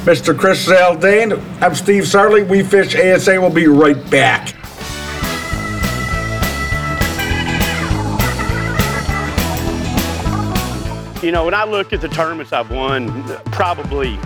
Mr. Chris Zaldain. I'm Steve Sarley. We Fish ASA We'll be right back. You know, when I look at the tournaments I've won, probably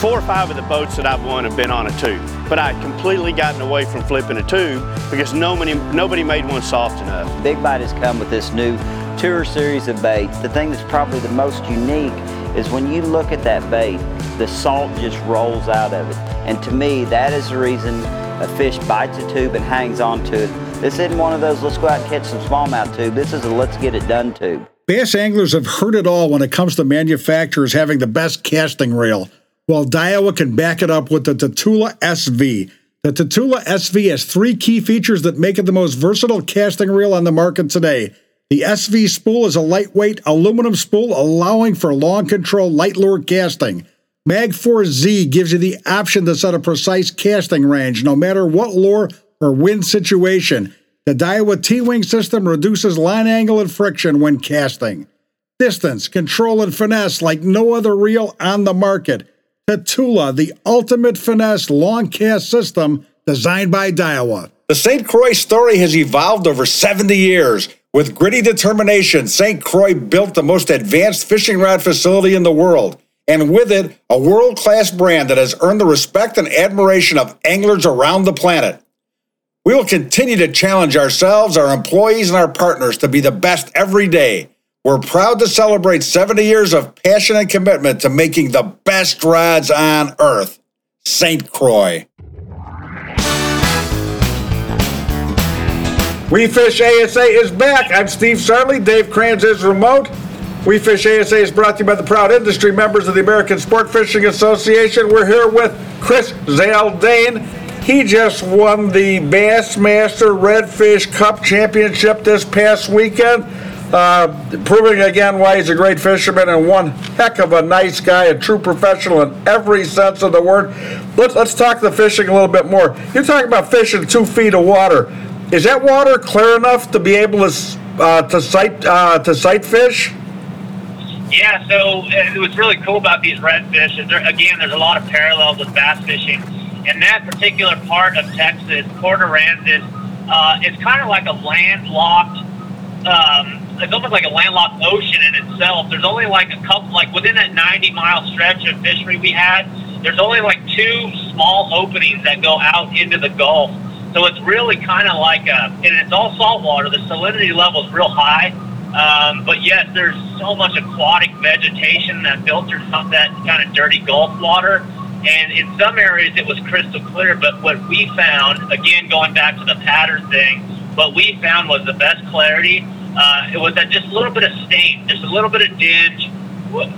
four or five of the boats that I've won have been on a tube. But I had completely gotten away from flipping a tube because nobody, nobody made one soft enough. Big Bite has come with this new tour series of baits. The thing that's probably the most unique is when you look at that bait, the salt just rolls out of it. And to me, that is the reason a fish bites a tube and hangs on to it. This isn't one of those let's go out and catch some smallmouth tube. This is a let's get it done tube. Bass anglers have heard it all when it comes to manufacturers having the best casting reel. Well, Daiwa can back it up with the Tatula SV. The Tatula SV has three key features that make it the most versatile casting reel on the market today. The SV spool is a lightweight aluminum spool allowing for long control light lure casting. Magforce Z gives you the option to set a precise casting range no matter what lure or wind situation. The Daiwa T-Wing system reduces line angle and friction when casting. Distance, control, and finesse like no other reel on the market. Tatula, the ultimate finesse long cast system designed by Daiwa. The St. Croix story has evolved over 70 years. With gritty determination, St. Croix built the most advanced fishing rod facility in the world, and with it, a world class brand that has earned the respect and admiration of anglers around the planet. We will continue to challenge ourselves, our employees, and our partners to be the best every day. We're proud to celebrate 70 years of passion and commitment to making the best rods on earth. St. Croix. We Fish ASA is back. I'm Steve Sarley. Dave Kranz is remote. We Fish ASA is brought to you by the proud industry members of the American Sport Fishing Association. We're here with Chris Zaldain. He just won the Bassmaster Redfish Cup Championship this past weekend, uh, proving again why he's a great fisherman and one heck of a nice guy, a true professional in every sense of the word. Let's, let's talk the fishing a little bit more. You're talking about fishing two feet of water. Is that water clear enough to be able to uh, to sight uh, to sight fish? Yeah, so uh, what's really cool about these redfish is there, again, there's a lot of parallels with bass fishing. In that particular part of Texas, Port Aransas, uh, it's kind of like a landlocked. Um, it's almost like a landlocked ocean in itself. There's only like a couple, like within that 90 mile stretch of fishery we had, there's only like two small openings that go out into the Gulf. So it's really kind of like a, and it's all salt water. The salinity level is real high. Um, but yes, there's so much aquatic vegetation that filters out that kind of dirty Gulf water. And in some areas it was crystal clear. But what we found, again, going back to the pattern thing, what we found was the best clarity. Uh, it was that just a little bit of stain, just a little bit of dinge,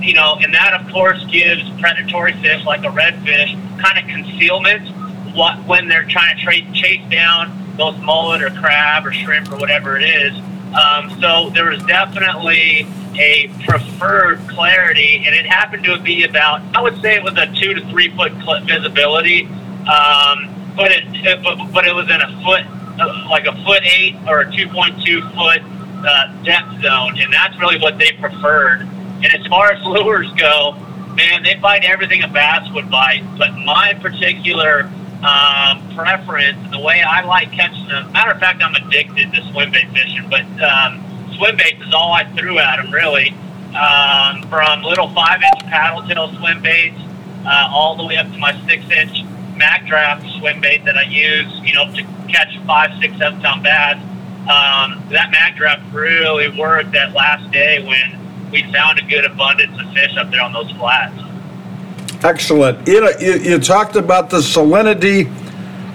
you know, and that of course gives predatory fish like a redfish kind of concealment when they're trying to tra- chase down those mullet or crab or shrimp or whatever it is. Um, so there was definitely a preferred clarity, and it happened to be about I would say it was a two to three foot visibility, um, but it, it but, but it was in a foot uh, like a foot eight or a two point two foot uh, depth zone, and that's really what they preferred. And as far as lures go, man, they bite everything a bass would bite. But my particular um, preference, the way I like catching them. Matter of fact, I'm addicted to swim bait fishing, but um, swim baits is all I threw at them really. Um, from little five inch paddle tail swim baits uh, all the way up to my six inch MagDraft swim bait that I use, you know, to catch five, six, seven pound bass. Um, that MagDraft really worked that last day when we found a good abundance of fish up there on those flats. Excellent. You, know, you, you talked about the salinity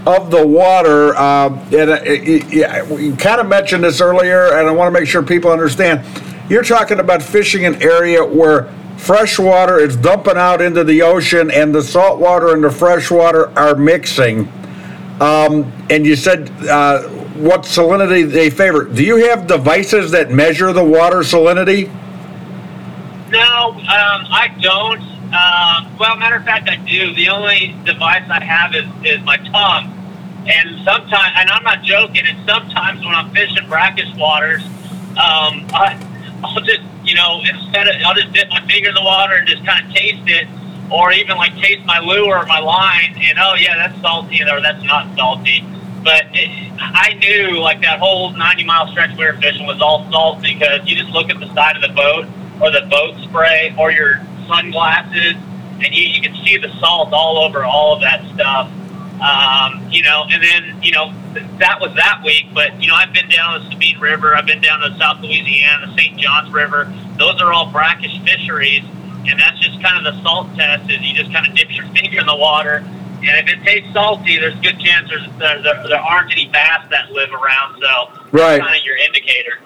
of the water, uh, and uh, you kind of mentioned this earlier, and I want to make sure people understand. You're talking about fishing an area where fresh water is dumping out into the ocean, and the salt water and the fresh water are mixing. Um, and you said uh, what salinity they favor. Do you have devices that measure the water salinity? No, um, I don't. Um, well, matter of fact, I do. The only device I have is, is my tongue. And sometimes, and I'm not joking, and sometimes when I'm fishing brackish waters, um, I, I'll just, you know, instead of, I'll just dip my finger in the water and just kind of taste it, or even like taste my lure or my line, and oh yeah, that's salty, or that's not salty. But it, I knew like that whole 90 mile stretch we were fishing was all salt because you just look at the side of the boat or the boat spray or your sunglasses, and you, you can see the salt all over all of that stuff. Um, you know, and then, you know, th- that was that week, but, you know, I've been down the Sabine River, I've been down to South Louisiana, the St. Johns River. Those are all brackish fisheries, and that's just kind of the salt test is you just kind of dip your finger in the water, and if it tastes salty, there's a good chance there's, there, there, there aren't any bass that live around, so Right. that's kind of your indicator.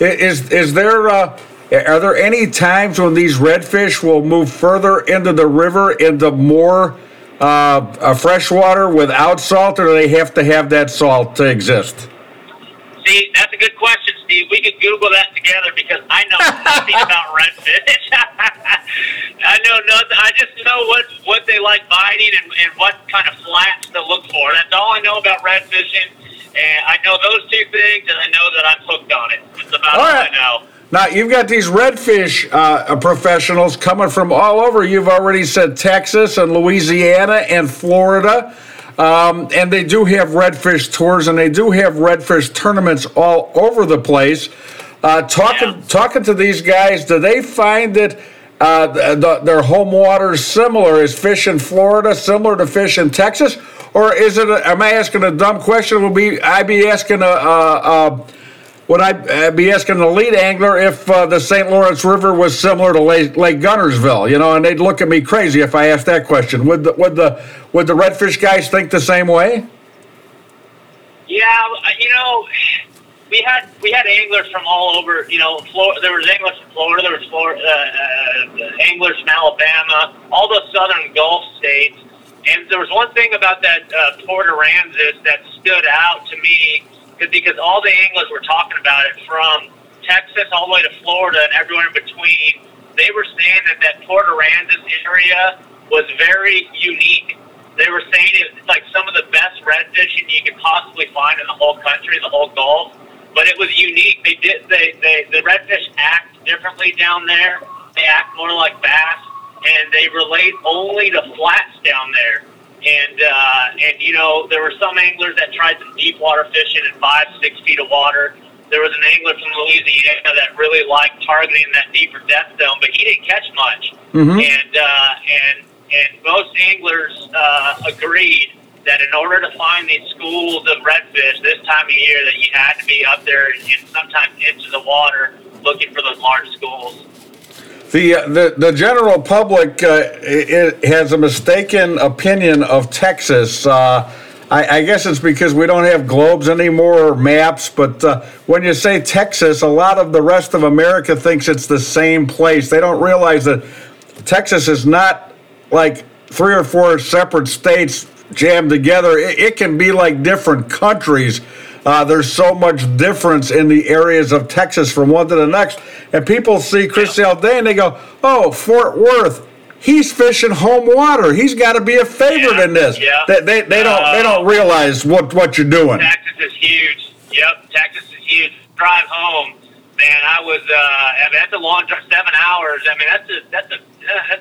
Is is there uh, are there any times when these redfish will move further into the river into more uh, uh, fresh water without salt, or do they have to have that salt to exist? See, that's a good question, Steve. We could Google that together because I know nothing about redfish. I know nothing. I just know what what they like biting and, and what kind of flats to look for. That's all I know about red fishing. And I know those two things, and I know that I'm hooked on it. It's about all, All right. I know. Now you've got these redfish uh, professionals coming from all over. You've already said Texas and Louisiana and Florida, um, and they do have redfish tours and they do have redfish tournaments all over the place. Uh, talking talking to these guys, do they find that uh, the, the, their home waters similar? Is fish in Florida similar to fish in Texas, or is it? A, am I asking a dumb question? Will be I be asking a. a, a would I uh, be asking the lead angler if uh, the St. Lawrence River was similar to Lake, Lake Guntersville? You know, and they'd look at me crazy if I asked that question. Would the would the would the redfish guys think the same way? Yeah, you know, we had we had anglers from all over. You know, Florida. There was anglers from Florida. There was Florida, uh, uh, anglers from Alabama. All the southern Gulf states. And there was one thing about that uh, Port Aransas that stood out to me, because all the anglers were talking about it from Texas all the way to Florida and everywhere in between. They were saying that that Port Aransas area was very unique. They were saying it's like some of the best red fishing you could possibly find in the whole country, the whole Gulf. But it was unique. They did they, they the redfish act differently down there. They act more like bass, and they relate only to flats down there. And uh, and you know there were some anglers that tried some deep water fishing in five six feet of water. There was an angler from Louisiana that really liked targeting that deeper depth zone, but he didn't catch much. Mhm. And uh, and and most anglers uh, agreed that in order to find these schools of redfish this time of year, that you had to be up there and sometimes into the water looking for those large schools. The, uh, the the general public uh, i i has a mistaken opinion of Texas. Uh, I, I guess it's because we don't have globes anymore or maps. But uh, when you say Texas, a lot of the rest of America thinks it's the same place. They don't realize that Texas is not like three or four separate states jammed together. It, it can be like different countries. Uh, there's so much difference in the areas of Texas from one to the next. And people see Chris yeah. Day and they go, oh, Fort Worth. He's fishing home water. He's got to be a favorite in this. Yeah. They, they, they don't they don't realize what, what you're doing. Texas is huge. Yep, Texas is huge. Drive home, man. I was. Uh, I mean, that's a long drive, seven hours. I mean, that's a that's a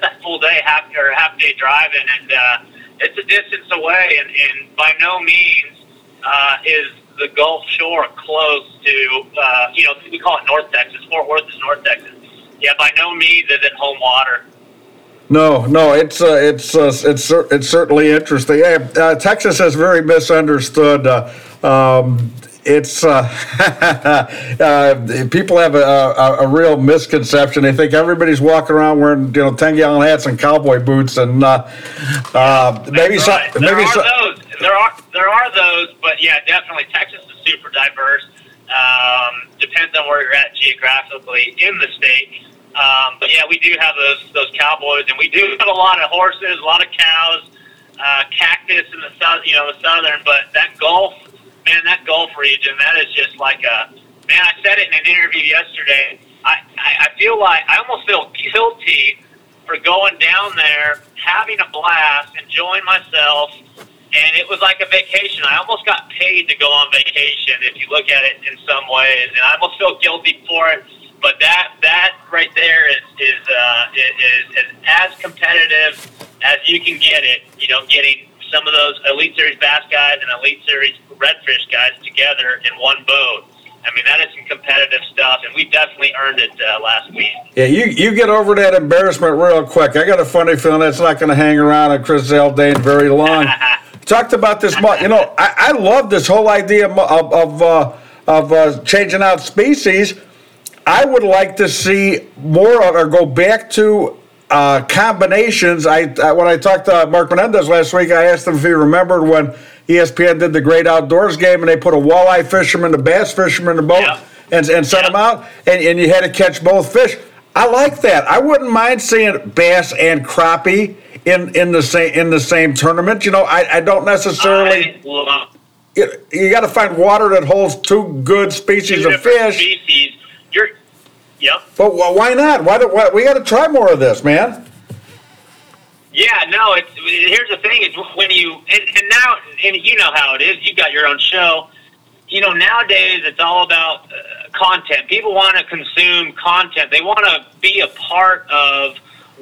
that's a full day, half or half day driving, and uh, it's a distance away. And, and by no means uh, is the Gulf Shore close to. Uh, you know, we call it North Texas. Fort Worth is North Texas. Yeah, by no means is it home water. No, no, it's uh, it's uh, it's it's certainly interesting. Yeah, uh, Texas is very misunderstood. Uh, um, it's uh, uh, people have a, a, a real misconception. They think everybody's walking around wearing you know ten gallon hats and cowboy boots, and maybe some, Right. There maybe some. There are those, but yeah, definitely Texas is super diverse. Um, depends on where you're at geographically in the state. Um, but yeah, we do have those those cowboys, and we do have a lot of horses, a lot of cows, uh, cactus in the south, you know, the southern. But that Gulf, man, that Gulf region, that is just like a man. I said it in an interview yesterday. I, I, I feel like I almost feel guilty for going down there, having a blast, enjoying myself, and it was like a vacation. I almost got paid to go on vacation if you look at it in some ways, and I almost feel guilty for it. But that that right there is is uh, is, is as competitive as you can get it. You know, getting some of those Elite Series bass guys and Elite Series redfish guys together in one boat. I mean, that is some competitive stuff, and we definitely earned it uh, last week. yeah, you you get over that embarrassment real quick. I got a funny feeling that's not going to hang around on Chris Zaldain very long. Talked about this, you know, I, I love this whole idea of of of, uh, of uh, changing out species. I would like to see more or go back to uh, combinations. I, I when I talked to Mark Menendez last week, I asked him if he remembered when ESPN did the Great Outdoors game and they put a walleye fisherman, a bass fisherman in the boat, and and sent them out, and, and you had to catch both fish. I like that. I wouldn't mind seeing bass and crappie in, in the same in the same tournament. You know, I, I don't necessarily. Well, You, you got to find water that holds two good species two of fish. species. You're, yep. But wh- why not? Why, do, why we got to try more of this, man? Yeah, no. It's here's the thing: is when you and, and now and you know how it is. You've got your own show. You know nowadays it's all about uh, content. People want to consume content. They want to be a part of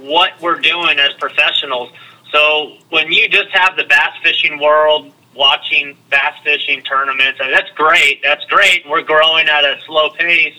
what we're doing as professionals. So when you just have the bass fishing world watching bass fishing tournaments, I mean, that's great. That's great. We're growing at a slow pace.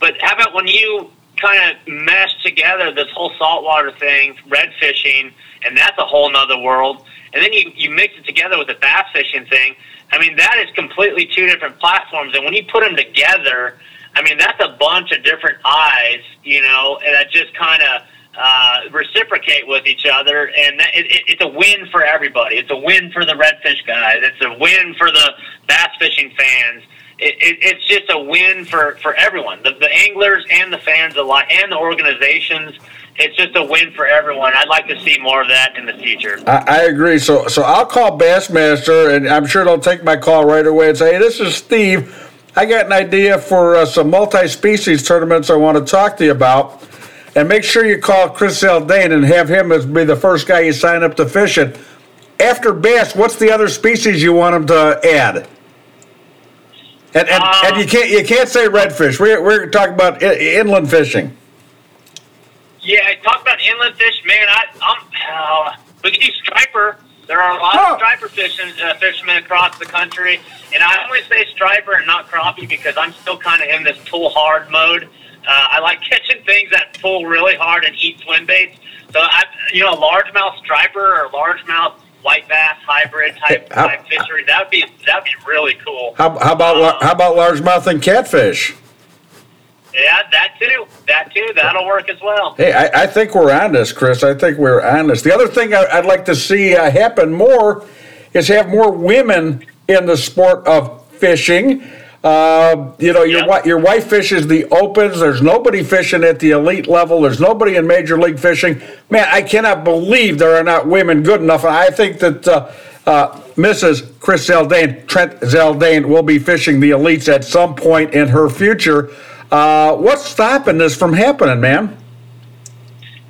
But how about when you kind of mesh together this whole saltwater thing, red fishing, and that's a whole nother world. And then you, you mix it together with the bass fishing thing. I mean, that is completely two different platforms. And when you put them together, I mean, that's a bunch of different eyes, you know, and that just kind of uh, reciprocate with each other. And that, it, it, it's a win for everybody. It's a win for the redfish guys. It's a win for the bass fishing fans it, it, it's just a win for, for everyone, the, the anglers and the fans alike, and the organizations. It's just a win for everyone. I'd like to see more of that in the future. I, I agree. So so I'll call Bassmaster, and I'm sure they'll take my call right away and say, "Hey, this is Steve. I got an idea for uh, some multi-species tournaments I want to talk to you about." And make sure you call Chris Zaldain and have him as be the first guy you sign up to fish it. After bass, what's the other species you want him to add? And and, and you can't you can't say redfish. We're we're talking about i- inland fishing. Yeah, talk about inland fish, man. I, I'm. Uh, we could do striper. There are a lot of striper fishing, uh, fishermen across the country, and I always say striper and not crappie because I'm still kind of in this pull hard mode. Uh, I like catching things that pull really hard and eat swim baits. So I, you know, a largemouth striper or largemouth white bass hybrid type, how- type fishery. That would be that would be really cool. How, how about lar- how about largemouth and catfish? Yeah, that too. That too. That'll work as well. Hey, I, I think we're on this, Chris. I think we're on this. The other thing I, I'd like to see uh, happen more is have more women in the sport of fishing. Uh, you know, your wi- your wife fishes the opens. There's nobody fishing at the elite level. There's nobody in major league fishing. Man, I cannot believe there are not women good enough. And I think that uh, uh, Mrs. Chris Zaldain, Trent Zaldain, will be fishing the elites at some point in her future. Uh, what's stopping this from happening, man?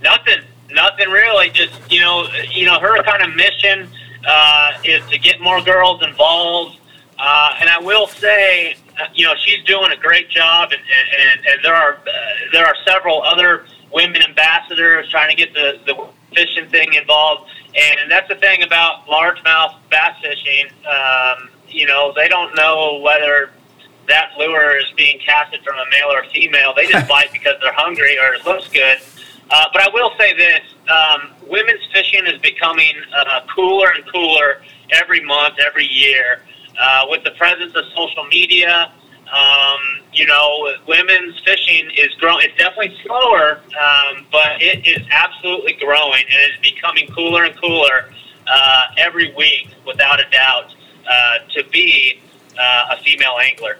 Nothing. Nothing really. Just you know, you know, her kind of mission uh, is to get more girls involved. Uh, and I will say, you know, she's doing a great job, and and, and, and there are uh, there are several other women ambassadors trying to get the the fishing thing involved. And that's the thing about largemouth bass fishing. Um, you know, they don't know whether that lure is being casted from a male or a female. They just bite because they're hungry or it looks good. Uh, but I will say this: um, women's fishing is becoming uh, cooler and cooler every month, every year, uh, with the presence of social media. Um, you know, women's fishing is growing. It's definitely slower, um, but it is absolutely growing, and it's becoming cooler and cooler uh, every week, without a doubt, uh, to be uh, a female angler.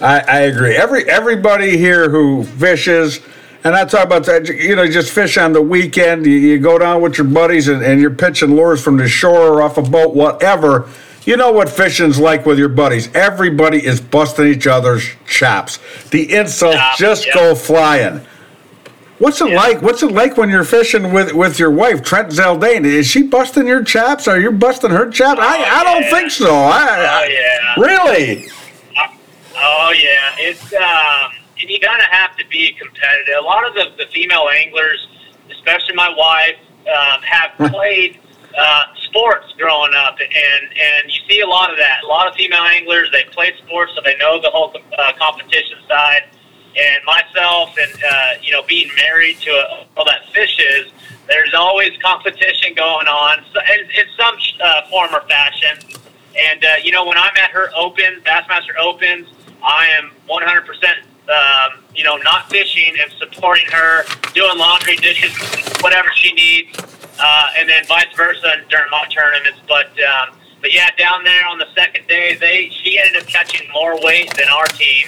I, I agree. Every everybody here who fishes, and I talk about that. You know, just fish on the weekend. You, you go down with your buddies and, and you're pitching lures from the shore or off a boat, whatever. You know what fishing's like with your buddies. Everybody is busting each other's chops. The insults just go flying. What's it like? What's it like when you're fishing with, with your wife, Trent Zaldain? Is she busting your chops? Are you busting her chops? I, I don't think so. I, Oh yeah. Really? Oh yeah, it's um, and you of have to be competitive. A lot of the, the female anglers, especially my wife, um, have played uh, sports growing up, and and you see a lot of that. A lot of female anglers they played sports, so they know the whole uh, competition side. And myself, and uh, you know, being married to a, all that fishes, there's always competition going on so, in, in some uh, form or fashion. And uh, you know, when I'm at her open Bassmaster Opens, I am 100%, um, you know, not fishing and supporting her, doing laundry, dishes, whatever she needs, uh, and then vice versa during my tournaments. But um, but yeah, down there on the second day, they she ended up catching more weight than our team,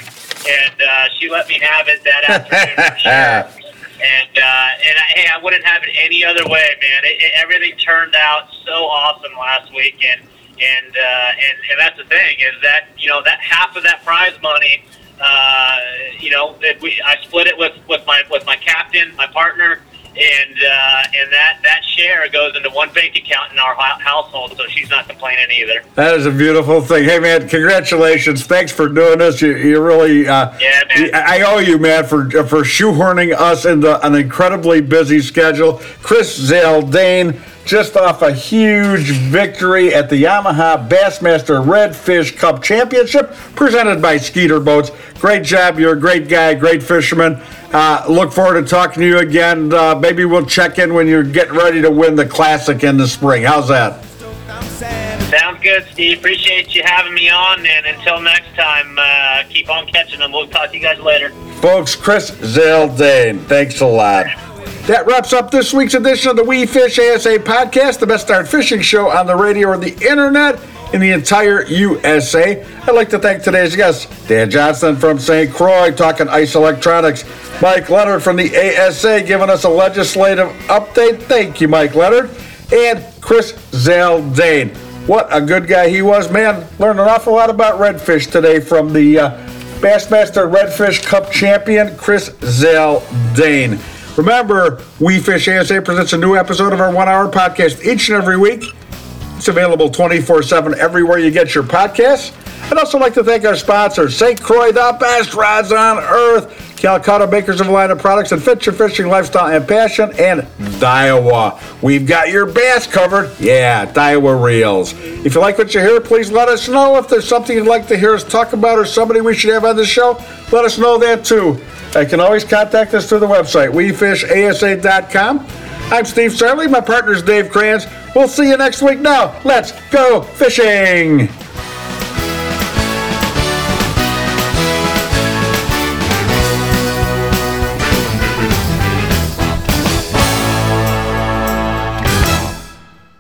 and uh, she let me have it that afternoon for sure. And uh, and I, hey, I wouldn't have it any other way, man. It, it, everything turned out so awesome last week, and and uh, and and that's the thing is that you know that half of that prize money, uh, you know, that we I split it with with my with my captain, my partner, and uh, and that that share goes into one bank account in our household, so she's not complaining either. That is a beautiful thing. Hey, man, congratulations. Thanks for doing this. You, you really, uh, Yeah, man. I owe you, man, for for shoehorning us into an incredibly busy schedule. Chris Zaldain, just off a huge victory at the Yamaha Bassmaster Redfish Cup Championship, presented by Skeeter Boats. Great job. You're a great guy, great fisherman. Uh, look forward to talking to you again. Uh, maybe we'll check in when you're getting ready to win the Classic in the spring. How's that? Sounds good, Steve. Appreciate you having me on, and until next time, uh, keep on catching them. We'll talk to you guys later. Folks, Chris Zaldain, thanks a lot. That wraps up this week's edition of the We Fish ASA podcast, the best darn fishing show on the radio or the internet in the entire USA. I'd like to thank today's guests, Dan Johnston from St. Croix, talking ice electronics, Mike Leonard from the ASA, giving us a legislative update. Thank you, Mike Leonard, and Chris Zaldain. What a good guy he was, man. Learned an awful lot about redfish today from the uh, Bassmaster Redfish Cup champion, Chris Zaldain. Remember, We Fish ASA presents a new episode of our one hour podcast each and every week. It's available 24 7 everywhere you get your podcasts. I'd also like to thank our sponsors, St. Croix, the best rods on earth, Calcutta, makers of line of products that fit your fishing lifestyle and passion, and Daiwa. We've got your bass covered. Yeah, Daiwa Reels. If you like what you hear, please let us know. If there's something you'd like to hear us talk about or somebody we should have on the show, let us know that too. You can always contact us through the website, wefishasa.com. I'm Steve Sarley. My partner's Dave Kranz. We'll see you next week. Now, let's go fishing.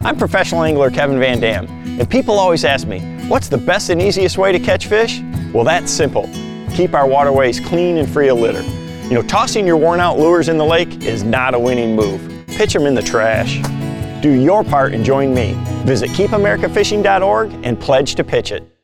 I'm professional angler Kevin Van Dam, and people always ask me, what's the best and easiest way to catch fish? Well, that's simple. Keep our waterways clean and free of litter. You know, tossing your worn out lures in the lake is not a winning move. Pitch them in the trash. Do your part and join me. Visit keepamericafishing.org and pledge to pitch it.